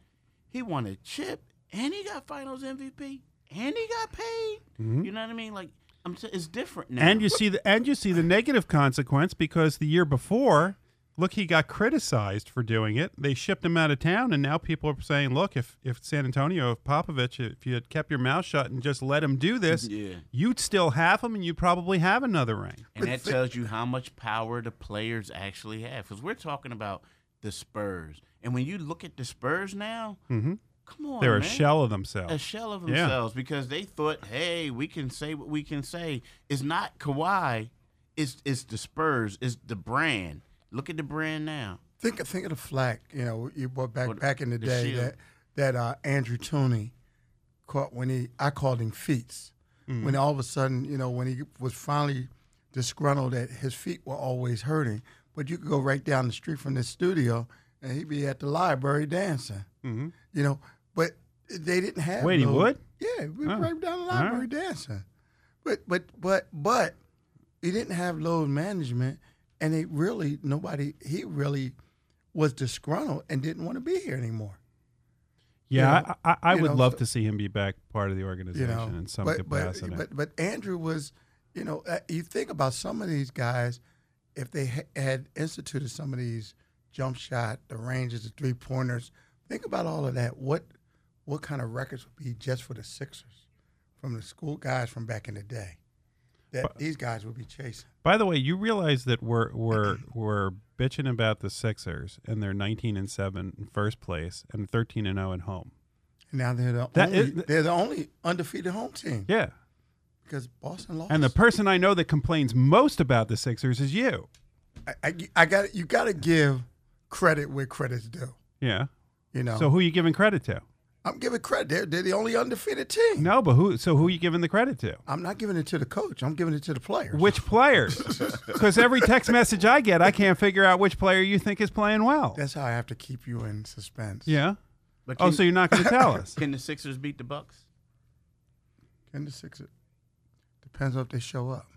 He won a chip, and he got Finals MVP, and he got paid. Mm-hmm. You know what I mean? Like, I'm. T- it's different now. And you see the and you see the negative consequence because the year before, look, he got criticized for doing it. They shipped him out of town, and now people are saying, look, if if San Antonio, if Popovich, if you had kept your mouth shut and just let him do this, Yeah. you'd still have him, and you'd probably have another ring. And that tells you how much power the players actually have. Because we're talking about the Spurs. And when you look at the Spurs now, come on. They're a shell of themselves. A shell of Yeah. themselves because they thought, hey, we can say what we can say. It's not Kawhi, it's, it's the Spurs, it's the brand. Look at the brand now. Think think of the flack. You know, you well, back What- back in the the day shield. that that uh, Andrew Toney caught when he I called him feets. Mm. When all of a sudden, you know, when he was finally disgruntled that his feet were always hurting, but you could go right down the street from this studio and he'd be at the library dancing. Mhm. You know, but they didn't have. Wait, he would? Yeah, we Oh, right down the all right. library dancing. But but but but he didn't have load management, and they really nobody. He really was disgruntled and didn't want to be here anymore. Yeah, know, I, I, I would know, love so- to see him be back part of the You organization know, in some but, capacity. But, but but Andrew was, you know, uh, you think about some of these guys, if they ha- had instituted some of these jump shot, the ranges, the three pointers. Think about all of that. What what kind of records would be just for the Sixers from the school guys from back in the day? that these guys would be chasing. By the way, you realize that we're we're we're bitching about the Sixers and they're 19 and seven in first place and 13 and 0 at home. Now they're the That only, is- they're the only undefeated home team Yeah, because Boston lost. and the person I know that complains most about the Sixers is you. I, I, I got you got to give credit where credit's due. Yeah. You know, So who are you giving credit to? I'm giving credit. They're, they're the only undefeated team. No, but who? So who are you giving the credit to? I'm not giving it to the coach. I'm giving it to the players. Which players? Because every text message I get, I can't figure out which player you think is playing well. That's how I have to keep you in suspense. Yeah. But Oh, can, so you're not going to tell us? can the Sixers beat the Bucks? Can the Sixers? Depends on if they show up.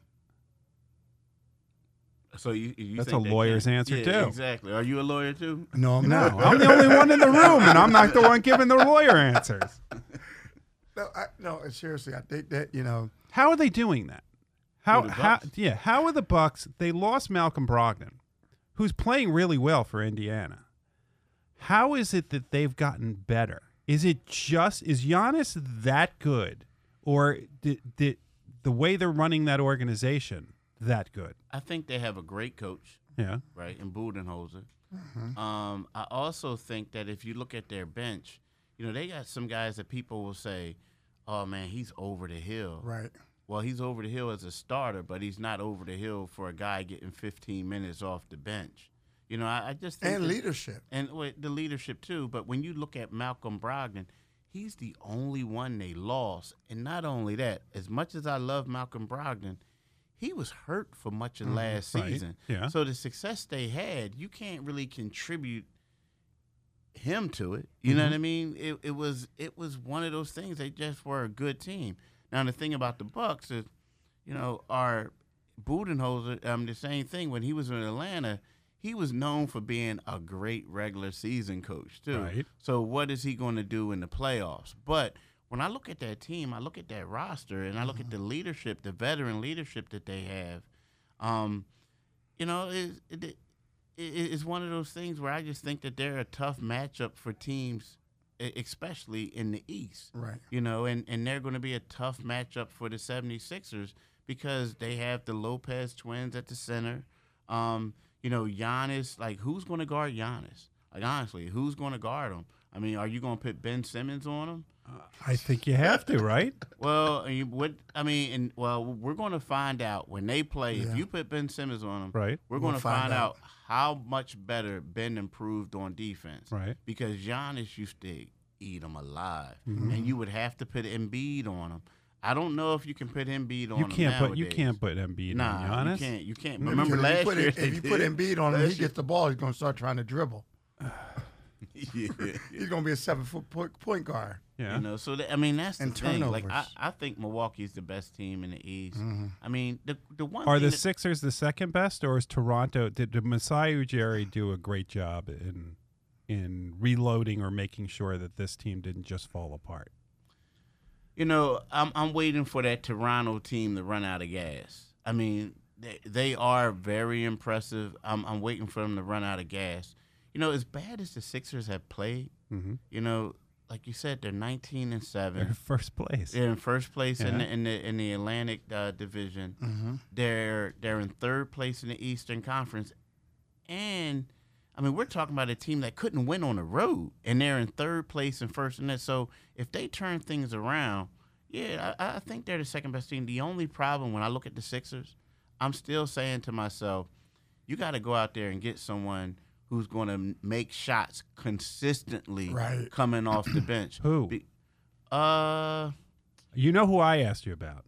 So you, you That's think a they lawyer's can? answer, Yeah, too. Exactly. Are you a lawyer too? No, I'm No, not. I'm the only one in the room, and I'm not the one giving the lawyer answers. No, I, no, seriously, I think that you know. How are they doing that? How? How? Yeah. How are the Bucks? They lost Malcolm Brogdon, who's playing really well for Indiana. How is it that they've gotten better? Is it just is Giannis that good, or did, did the way they're running that organization that good? I think they have a great coach, Yeah. right, in Budenholzer. Um, I also think that if you look at their bench, you know, they got some guys that people will say, "Oh man, he's over the hill." Right. Well, he's over the hill as a starter, but he's not over the hill for a guy getting 15 minutes off the bench. You know, I, I just think And that- leadership. and wait, the leadership too. But when you look at Malcolm Brogdon, he's the only one they lost. And not only that, as much as I love Malcolm Brogdon, he was hurt for much of last right. season. Yeah. So the success they had, you can't really contribute him to it. You know what I mean? It, it was it was one of those things. They just were a good team. Now the thing about the Bucks is, you know, our Budenholzer, um, the same thing when he was in Atlanta. He was known for being a great regular season coach too. Right. So what is he going to do in the playoffs? But when I look at that team, I look at that roster, and I look at the leadership, the veteran leadership that they have. Um, you know, it, it, it, it's one of those things where I just think that they're a tough matchup for teams, especially in the East. Right. You know, and, and they're going to be a tough matchup for the 76ers because they have the Lopez twins at the center. Um, you know, Giannis, like, who's going to guard Giannis? Like, honestly, who's going to guard him? I mean, are you going to put Ben Simmons on him? I think you have to, right? Well, you- what I mean, and well, we're going to find out when they play. Yeah. If you put Ben Simmons on them, Right. we're We'll going to find find, out. out. how much better Ben improved on defense. Right. Because Giannis used to eat him alive, Mm-hmm. and you would have to put Embiid on him. I don't know if you can put Embiid on You him can't put you can't put Embiid Nah, on you Giannis. can't. You can't. Because Remember if last you put, year? it- if you put. Embiid on him, he Last gets the ball. He's going to start trying to dribble. year. yeah. He's going to be a seven foot point, point guard. Yeah. You know, so that, I mean that's the And thing. Like I. I think Milwaukee's the best team in the East. I mean, the the one Are thing the that- Sixers the second best, or is Toronto? Did, did Masai Ujiri do a great job in in reloading or making sure that this team didn't just fall apart? You know, I'm I'm waiting for that Toronto team to run out of gas. I mean, they, they are very impressive. I'm I'm waiting for them to run out of gas. You know, as bad as the Sixers have played, Mm-hmm. you know, like you said, they're 19 and 7. They're seven. first place. They're in first place in the in the in the Atlantic uh, Division. Mm-hmm. They're they're in third place in the Eastern Conference, and I mean we're talking about a team that couldn't win on the road, and they're in third place and first in that. So if they turn things around, yeah, I, I think they're the second best team. The only problem when I look at the Sixers, I'm still saying to myself, you got to go out there and get someone who's going to make shots consistently Right. coming off the bench. Who? Be- uh, You know who I asked you about?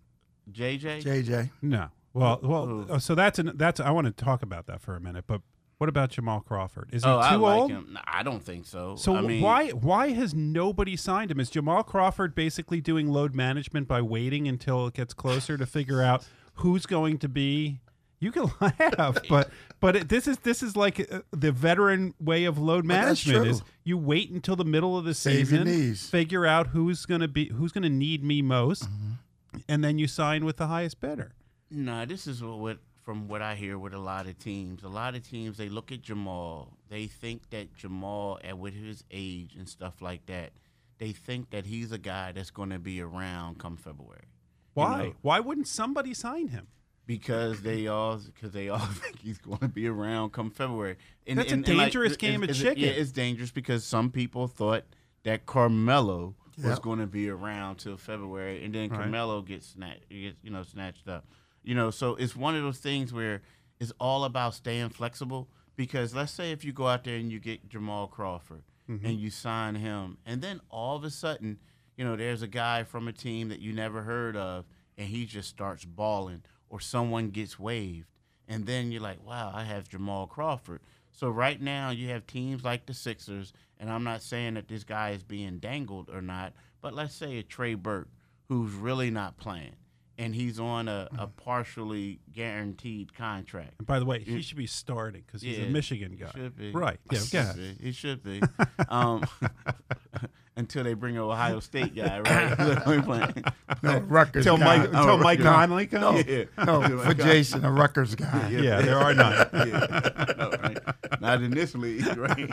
JJ. JJ. No. Well, well. Who? oh, So that's an, that's. I want to talk about that for a minute. But what about Jamal Crawford? Is he oh, too I like old? him. I don't think so. So I mean, why why has nobody signed him? Is Jamal Crawford basically doing load management by waiting until it gets closer to figure out who's going to be? You can laugh, but but it, this is this is like uh, the veteran way of load management is you wait until the middle of the Save season, figure out who's going to be who's going to need me most, Mm-hmm. and then you sign with the highest bidder. No, this is what, what from what I hear with a lot of teams. A lot of teams they look at Jamal. They think that Jamal, at with his age and stuff like that, they think that he's a guy that's going to be around come February. Why? know, Why wouldn't somebody sign him? Because they all because they all think he's going to be around come February. And, That's a and- and, like, dangerous is- game of is it- chicken. yeah, it's dangerous because some people thought that Carmelo was going to be around till February, and then Right. Carmelo gets snatched, gets, you know, snatched up. You know, so it's one of those things where it's all about staying flexible. Because let's say if you go out there and you get Jamal Crawford Mm-hmm. and you sign him, and then all of a sudden, you know, there's a guy from a team that you never heard of, and he just starts balling, or someone gets waived, and then you're like, wow, I have Jamal Crawford. So right now you have teams like the Sixers, and I'm not saying that this guy is being dangled or not, but let's say a Trey Burke who's really not playing, and he's on a, a partially guaranteed contract. And by the way, he should be starting because he's a Yeah, Michigan He guy. should be. Right. Yeah. He should be. He should be. Um, until they bring an Ohio State guy, right? No, Rutgers Until guy. Mike, until Oh, Mike yeah. Conley comes. Yeah. No, for Jason, a Rutgers guy. Yeah, there are none. yeah. No, right? Not in this league, right?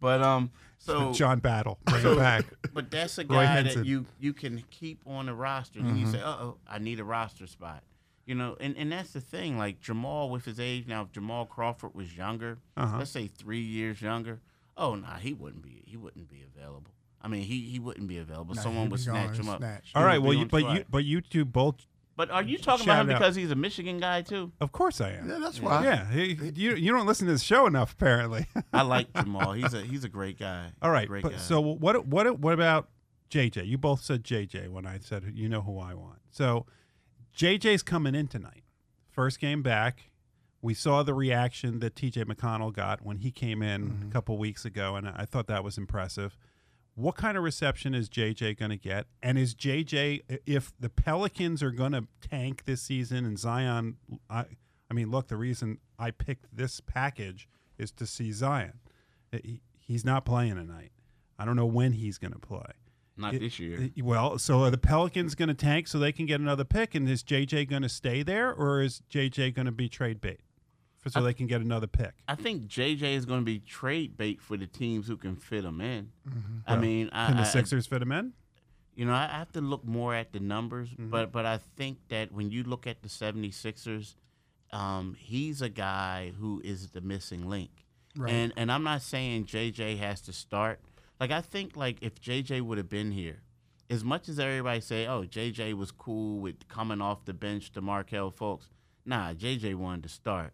but um, so John Battle, bring it back. but that's a guy that you you can keep on the roster. And you say, uh oh, I need a roster spot. You know, and, and that's the thing. Like Jamal with his age now, if Jamal Crawford was younger, Uh-huh. let's say three years younger, oh nah, he wouldn't be he wouldn't be available. I mean, he, he wouldn't be available. Nah, Someone he'd would snatch him up. snatched. All He right. would Well, you, but you but you two both. But are you talking about him out. because he's a Michigan guy too? Of course I am. Yeah, that's why. Yeah. he- you you don't listen to the show enough apparently. I like Jamal. He's a he's a great guy. All right. great But guy. so what what what about JJ? You both said JJ when I said you know who I want. So JJ's coming in tonight. First game back. We saw the reaction that TJ McConnell got when he came in mm-hmm. a couple weeks ago, and I thought that was impressive. What kind of reception is JJ going to get? And is JJ, if the Pelicans are going to tank this season and Zion, I, I mean, look, the reason I picked this package is to see Zion. He- He's not playing tonight. I don't know when he's going to play. not It- this year. it- Well, so are the Pelicans going to tank so they can get another pick? And is JJ going to stay there, or is JJ going to be trade bait for so they can get another pick? I think JJ is going to be trade bait for the teams who can fit him in. Mm-hmm. I mean, I, Can the I- Sixers fit him in? you know, I have to look more at the numbers, Mm-hmm. but but I think that when you look at the 76ers, um, he's a guy who is the missing link. Right. And and I'm not saying JJ has to start. Like I think like if JJ would have been here, as much as everybody say, "Oh, JJ was cool with coming off the bench to Markelle Fultz," nah, JJ wanted to start.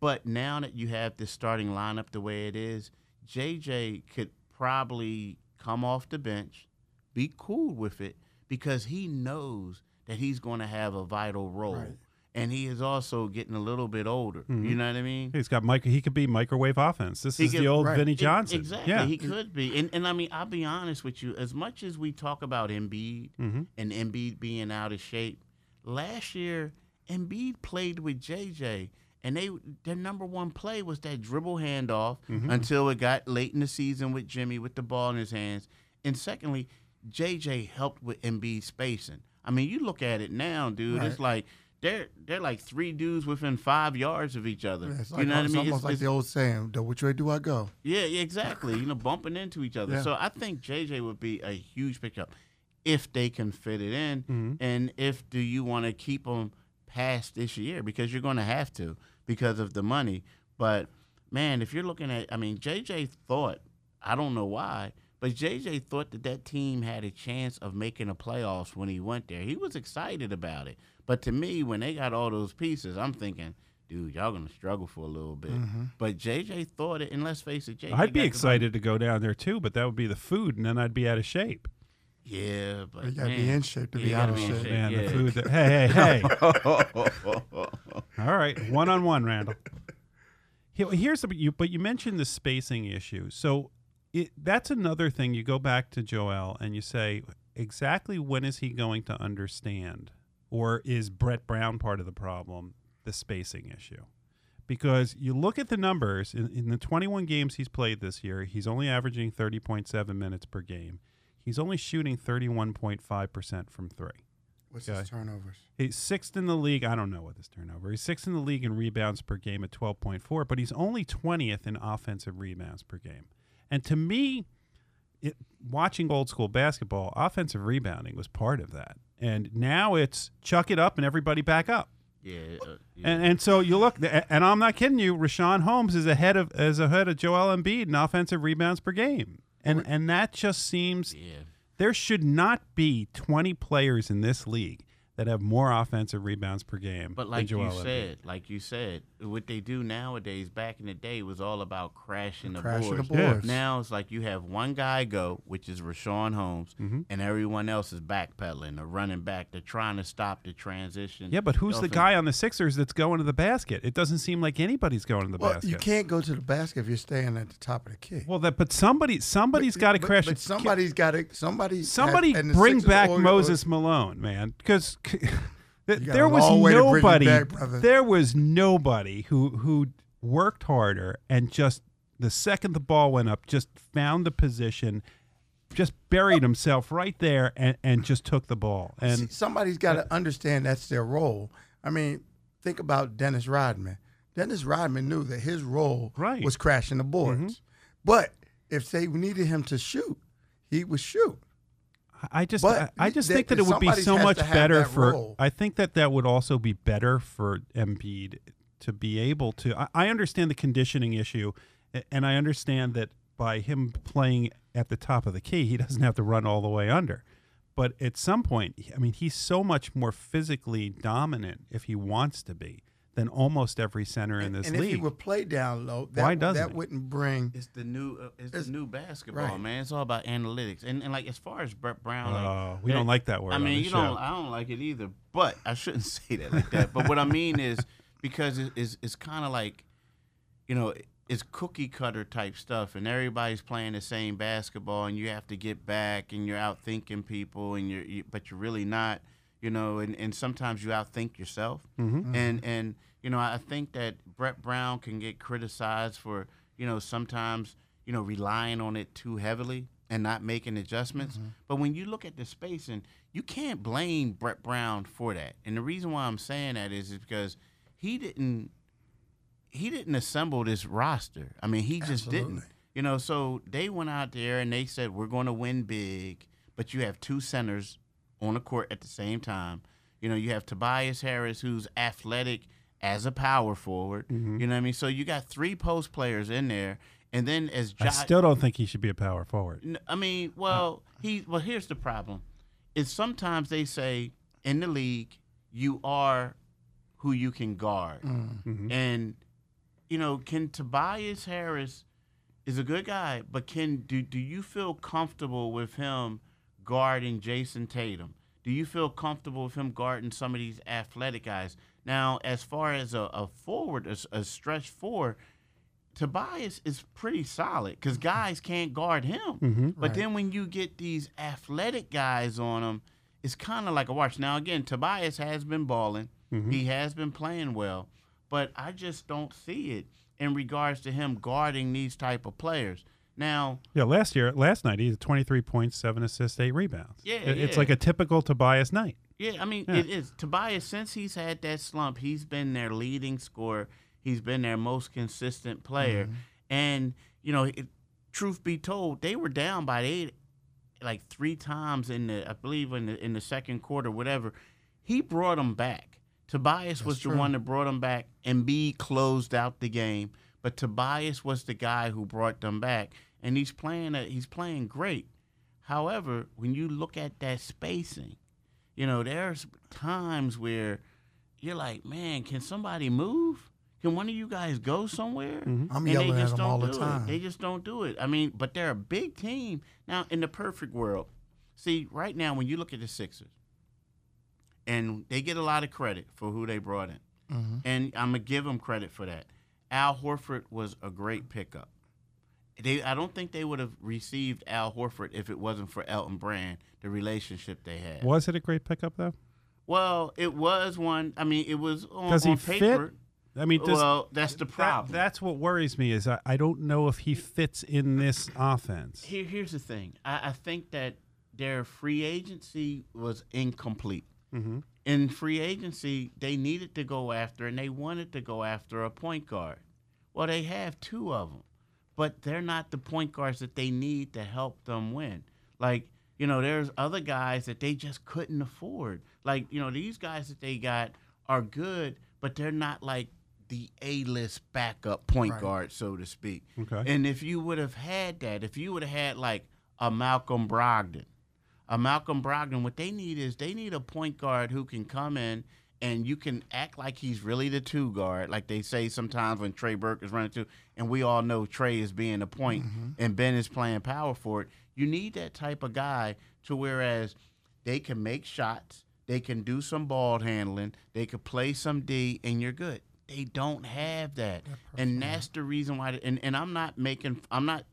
But now that you have this starting lineup the way it is, JJ could probably come off the bench, be cool with it because he knows that he's going to have a vital role. Right. And he is also getting a little bit older. Mm-hmm. You know what I mean? He's got Mike. He could be microwave offense. This He is could- the old right. Vinnie E- Johnson. Exactly. Yeah. He could be. And and I mean, I'll be honest with you, as much as we talk about Embiid Mhm. and Embiid being out of shape, last year Embiid played with JJ and they their number one play was that dribble handoff Mm-hmm. until it got late in the season with Jimmy with the ball in his hands. And secondly, JJ helped with Embiid spacing. I mean, you look at it now, dude, it's like they're they're like three dudes within five yards of each other. Yeah, it's you like, know what I it's mean? almost It's- like it's- the old saying, "The which way do I go?" yeah, yeah, exactly. You know, bumping into each other. Yeah. So I think JJ would be a huge pickup if they can fit it in, Mm-hmm. and if do you want to keep them past this year because you're going to have to because of the money. But man, if you're looking at, I mean, JJ thought I don't know why, but JJ thought that that team had a chance of making the playoffs when he went there. He was excited about it. But to me, when they got all those pieces, I'm thinking. Dude, y'all gonna struggle for a little bit, but JJ thought it, and let's face it, JJ. Mm-hmm. I'd be excited to go down there too, but that would be the food, and then I'd be out of shape. Yeah, but You gotta man, be in shape to be out of be shape. shape. Man, the food. That, hey, hey, hey. All right, one on one, Randall. Here's the you, but you mentioned the spacing issue. So it, that's another thing. You go back to Joel and you say exactly when is he going to understand, or is Brett Brown part of the problem? The spacing issue, because you look at the numbers in, in the 21 games he's played this year, he's only averaging 30.7 minutes per game. He's only shooting 31.5 percent from three. What's Okay. his turnovers? He's sixth in the league. I don't know what his turnover. He's sixth in the league in rebounds per game at twelve point four, but he's only twentieth in offensive rebounds per game. And to me, it, watching old school basketball, offensive rebounding was part of that, and now it's chuck it up and everybody back up. Yeah, uh, yeah. And, and so you look, and I'm not kidding you. Richaun Holmes is ahead of is ahead of Joel Embiid in offensive rebounds per game, and and that just seems yeah. there should not be 20 players in this league that have more offensive rebounds per game. But than like Joel you Embiid. said, like you said, what they do nowadays, back in the day, was all about crashing the Crashing the boards. Yeah. Now it's like you have one guy go, which is Richaun Holmes, Mm-hmm. and everyone else is backpedaling or running back. They're trying to stop the transition. yeah, but who's the guy on the Sixers that's going to the basket? It doesn't seem like anybody's going to the Well, basket. you can't go to the basket if you're staying at the top of the key. Well, that but somebody somebody's got to crash. But it. somebody's got to. Somebody. Somebody and bring back or- or- Moses Malone, man, because got there was long way to bring him nobody. back, there was nobody who who worked harder and just the second the ball went up, just found the position, just buried himself right there, and and just took the ball. See, And somebody's got to understand that's their role. I mean, think about Dennis Rodman. Dennis Rodman knew that his role Right. Mm-hmm. was crashing the boards. But if they needed him to shoot, he would shoot. I just I, I just that- think that it would be so much better for. role. I think that that would also be better for Embiid to be able to. I, I understand the conditioning issue, and I understand that by him playing at the top of the key, he doesn't have to run all the way under. But at some point, I mean, he's so much more physically dominant if he wants to be than almost every center in this and if league. he would play down low, that, Why doesn't that he? wouldn't bring. It's the new, uh, it's, It's- the new basketball, right. man. It's all about analytics, and and like as far as Brett Brown, like, Oh, we that- don't like that word I mean, you show. don't. I don't like it either. But I shouldn't say that like that. But what I mean is because it, it's it's kind of like, you know, it's cookie cutter type stuff, and everybody's playing the same basketball, and you have to get back, and you're out thinking people, and you're, you, but you're really not, you know, and, and sometimes you outthink yourself, Mm-hmm. and and you know, I think that Brett Brown can get criticized for, you know, sometimes you know relying on it too heavily and not making adjustments. But when you look at the spacing, you can't blame Brett Brown for that. And the reason why I'm saying that is, is because he didn't he didn't assemble this roster. I mean, he just didn't. You know, so they went out there and they said we're going to win big, but you have two centers on the court at the same time. You know, you have Tobias Harris who's athletic as a power forward. Mm-hmm. You know what I mean? So you got three post players in there, and then as I still don't think he should be a power forward. I mean, well, he well here's the problem. Is sometimes they say in the league you are who you can guard. Mhm. And you know, can Tobias Harris is a good guy, but can do do you feel comfortable with him guarding Jayson Tatum? Do you feel comfortable with him guarding some of these athletic guys? Now, as far as a, a forward, a stretch forward, Tobias is pretty solid because guys can't guard him. Mhm. But then when you get these athletic guys on him, it's kind of like a watch. Now again, Tobias has been balling. He has been playing well, but I just don't see it in regards to him guarding these type of players. Now, Yeah, last year, last night, he had 23 points, seven assists, eight rebounds. Yeah, It- it's like a typical Tobias night. yeah, I mean, Yeah. it is Tobias. Since he's had that slump, he's been their leading scorer. He's been their most consistent player, mm-hmm. and you know, it, truth be told, they were down by eight, like three times in the, I believe in the in the second quarter, whatever. He brought them back. Tobias was the true. one that brought them back, and B closed out the game. But Tobias was the guy who brought them back, and he's playing. A, he's playing great. However, when you look at that spacing, you know, there's times where you're like, man, can somebody move? Can one of you guys go somewhere? I'm And they yelling at just them don't all the do it. time. They just don't do it. I mean, but they're a big team. Now, in the perfect world, see, right now, when you look at the Sixers, and they get a lot of credit for who they brought in, Mm-hmm. and I'm going to give them credit for that. Al Horford was a great pickup. They, I don't think they would have received Al Horford if it wasn't for Elton Brand, the relationship they had. Was it a great pickup, though? Well, it was one. I mean, it was on, Does he on paper. fit? I mean, does, well, that's the that- problem. that's what worries me is I, I don't know if he fits in this offense. Here, here's the thing. I, I think that their free agency was incomplete. Mhm. In free agency, they needed to go after, and they wanted to go after a point guard. Well, they have two of them, but they're not the point guards that they need to help them win. Like, you know, there's other guys that they just couldn't afford. Like, you know, these guys that they got are good, but they're not like the A-list backup point Right. guard, so to speak. Okay. And if you would have had that, if you would have had like a Malcolm Brogdon, a Malcolm Brogdon, what they need is they need a point guard who can come in and you can act like he's really the two guard, like they say sometimes when Trey Burke is running two, and we all know Trey is being the point and Ben is playing power forward. You need that type of guy to whereas they can make shots, they can do some ball handling, they could play some D, and you're good. They don't have that, and that's the reason why. And and I'm not making, I'm not,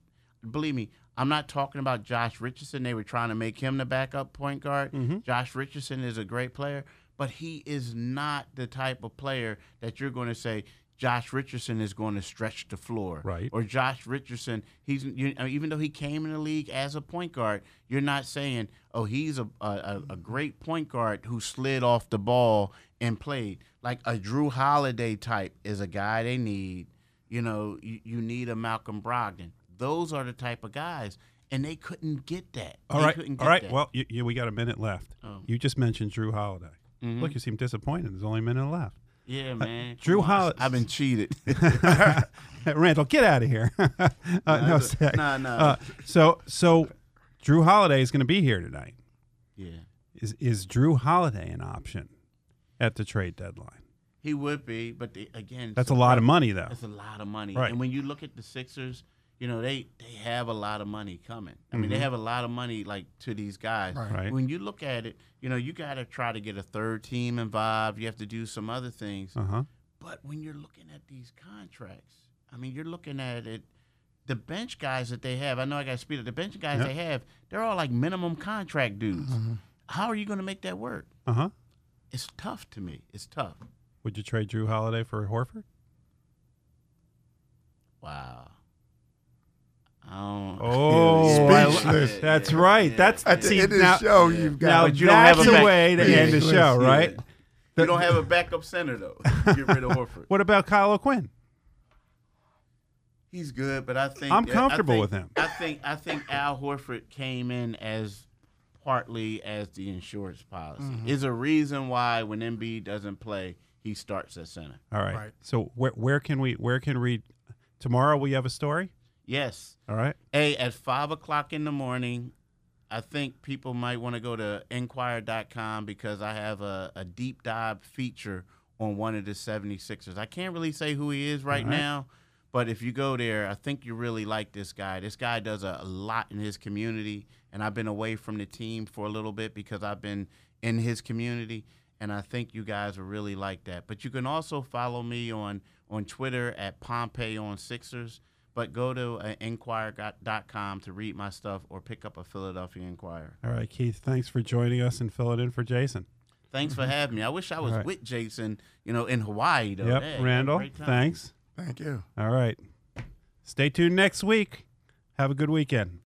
believe me, I'm not talking about Josh Richardson. They were trying to make him the backup point guard. Mm-hmm. Josh Richardson is a great player, but he is not the type of player that you're going to say. Josh Richardson is going to stretch the floor, Right. Or Josh Richardson, he's you, I mean, even though he came in the league as a point guard, you're not saying, oh, he's a, a a- great point guard who slid off the ball and played like a Jrue Holiday type is a guy they need. You know, you, you need a Malcolm Brogdon. Those are the type of guys, and they couldn't get that. All They right. couldn't get right. that. Well, you, you, we got a minute left. Oh. You just mentioned Jrue Holiday. Mhm. Look, you seem disappointed. There's only a minute left. yeah, man. uh, Jrue Come on. Hol- I've been cheated. Randall, get out of here. uh, no, Nah, say- nah, nah. Uh, so, so Jrue Holiday is going to be here tonight. yeah. Is is Jrue Holiday an option at the trade deadline? He would be, but the, again, That's a so- lot of money, though. That's a lot of money. Right. And when you look at the Sixers, you know they they have a lot of money coming. I mean, Mhm. they have a lot of money like to these guys. Right. Right. When you look at it, you know you got to try to get a third team involved. You have to do some other things. Uh huh. But when you're looking at these contracts, I mean, you're looking at it. The bench guys that they have, I know I got to speed up. The bench guys Yep. they have, they're all like minimum contract dudes. Mm-hmm. How are you going to make that work? Uh huh. It's tough to me. It's tough. Would you trade Jrue Holiday for Horford? Wow. I Oh, I- Speechless. that's right. That's At the see, end of now, the show, yeah. you've now got. But you don't have that's a a back- way to end the Speechless. show, Yeah. right? You don't have a backup center though. Get rid of Horford. What about Kyle O'Quinn? He's good, but I think I'm I comfortable think- with him. I think I think Al Horford came in as partly as the insurance policy. Mm-hmm. Is a reason why when Embiid doesn't play, he starts at center. All right. Right. So where where can we where can we tomorrow we have a story? Yes. All right. Hey, at five o'clock in the morning, I think people might want to go to Inquirer.com because I have a, a deep dive feature on one of the 76ers. I can't really say who he is right right. now, but if you go there, I think you really like this guy. This guy does a, a lot in his community, and I've been away from the team for a little bit because I've been in his community, and I think you guys will really like that. But you can also follow me on on Twitter at Pompey on Sixers. But go to uh, Inquirer.com to read my stuff or pick up a Philadelphia Inquirer. All right, Keith. Thanks for joining us and filling in for Jason. Thanks for having me. I wish I was All right. with Jason, you know, in Hawaii though. yep, Hey, Randall. Thanks. Thank you. All right. Stay tuned next week. Have a good weekend.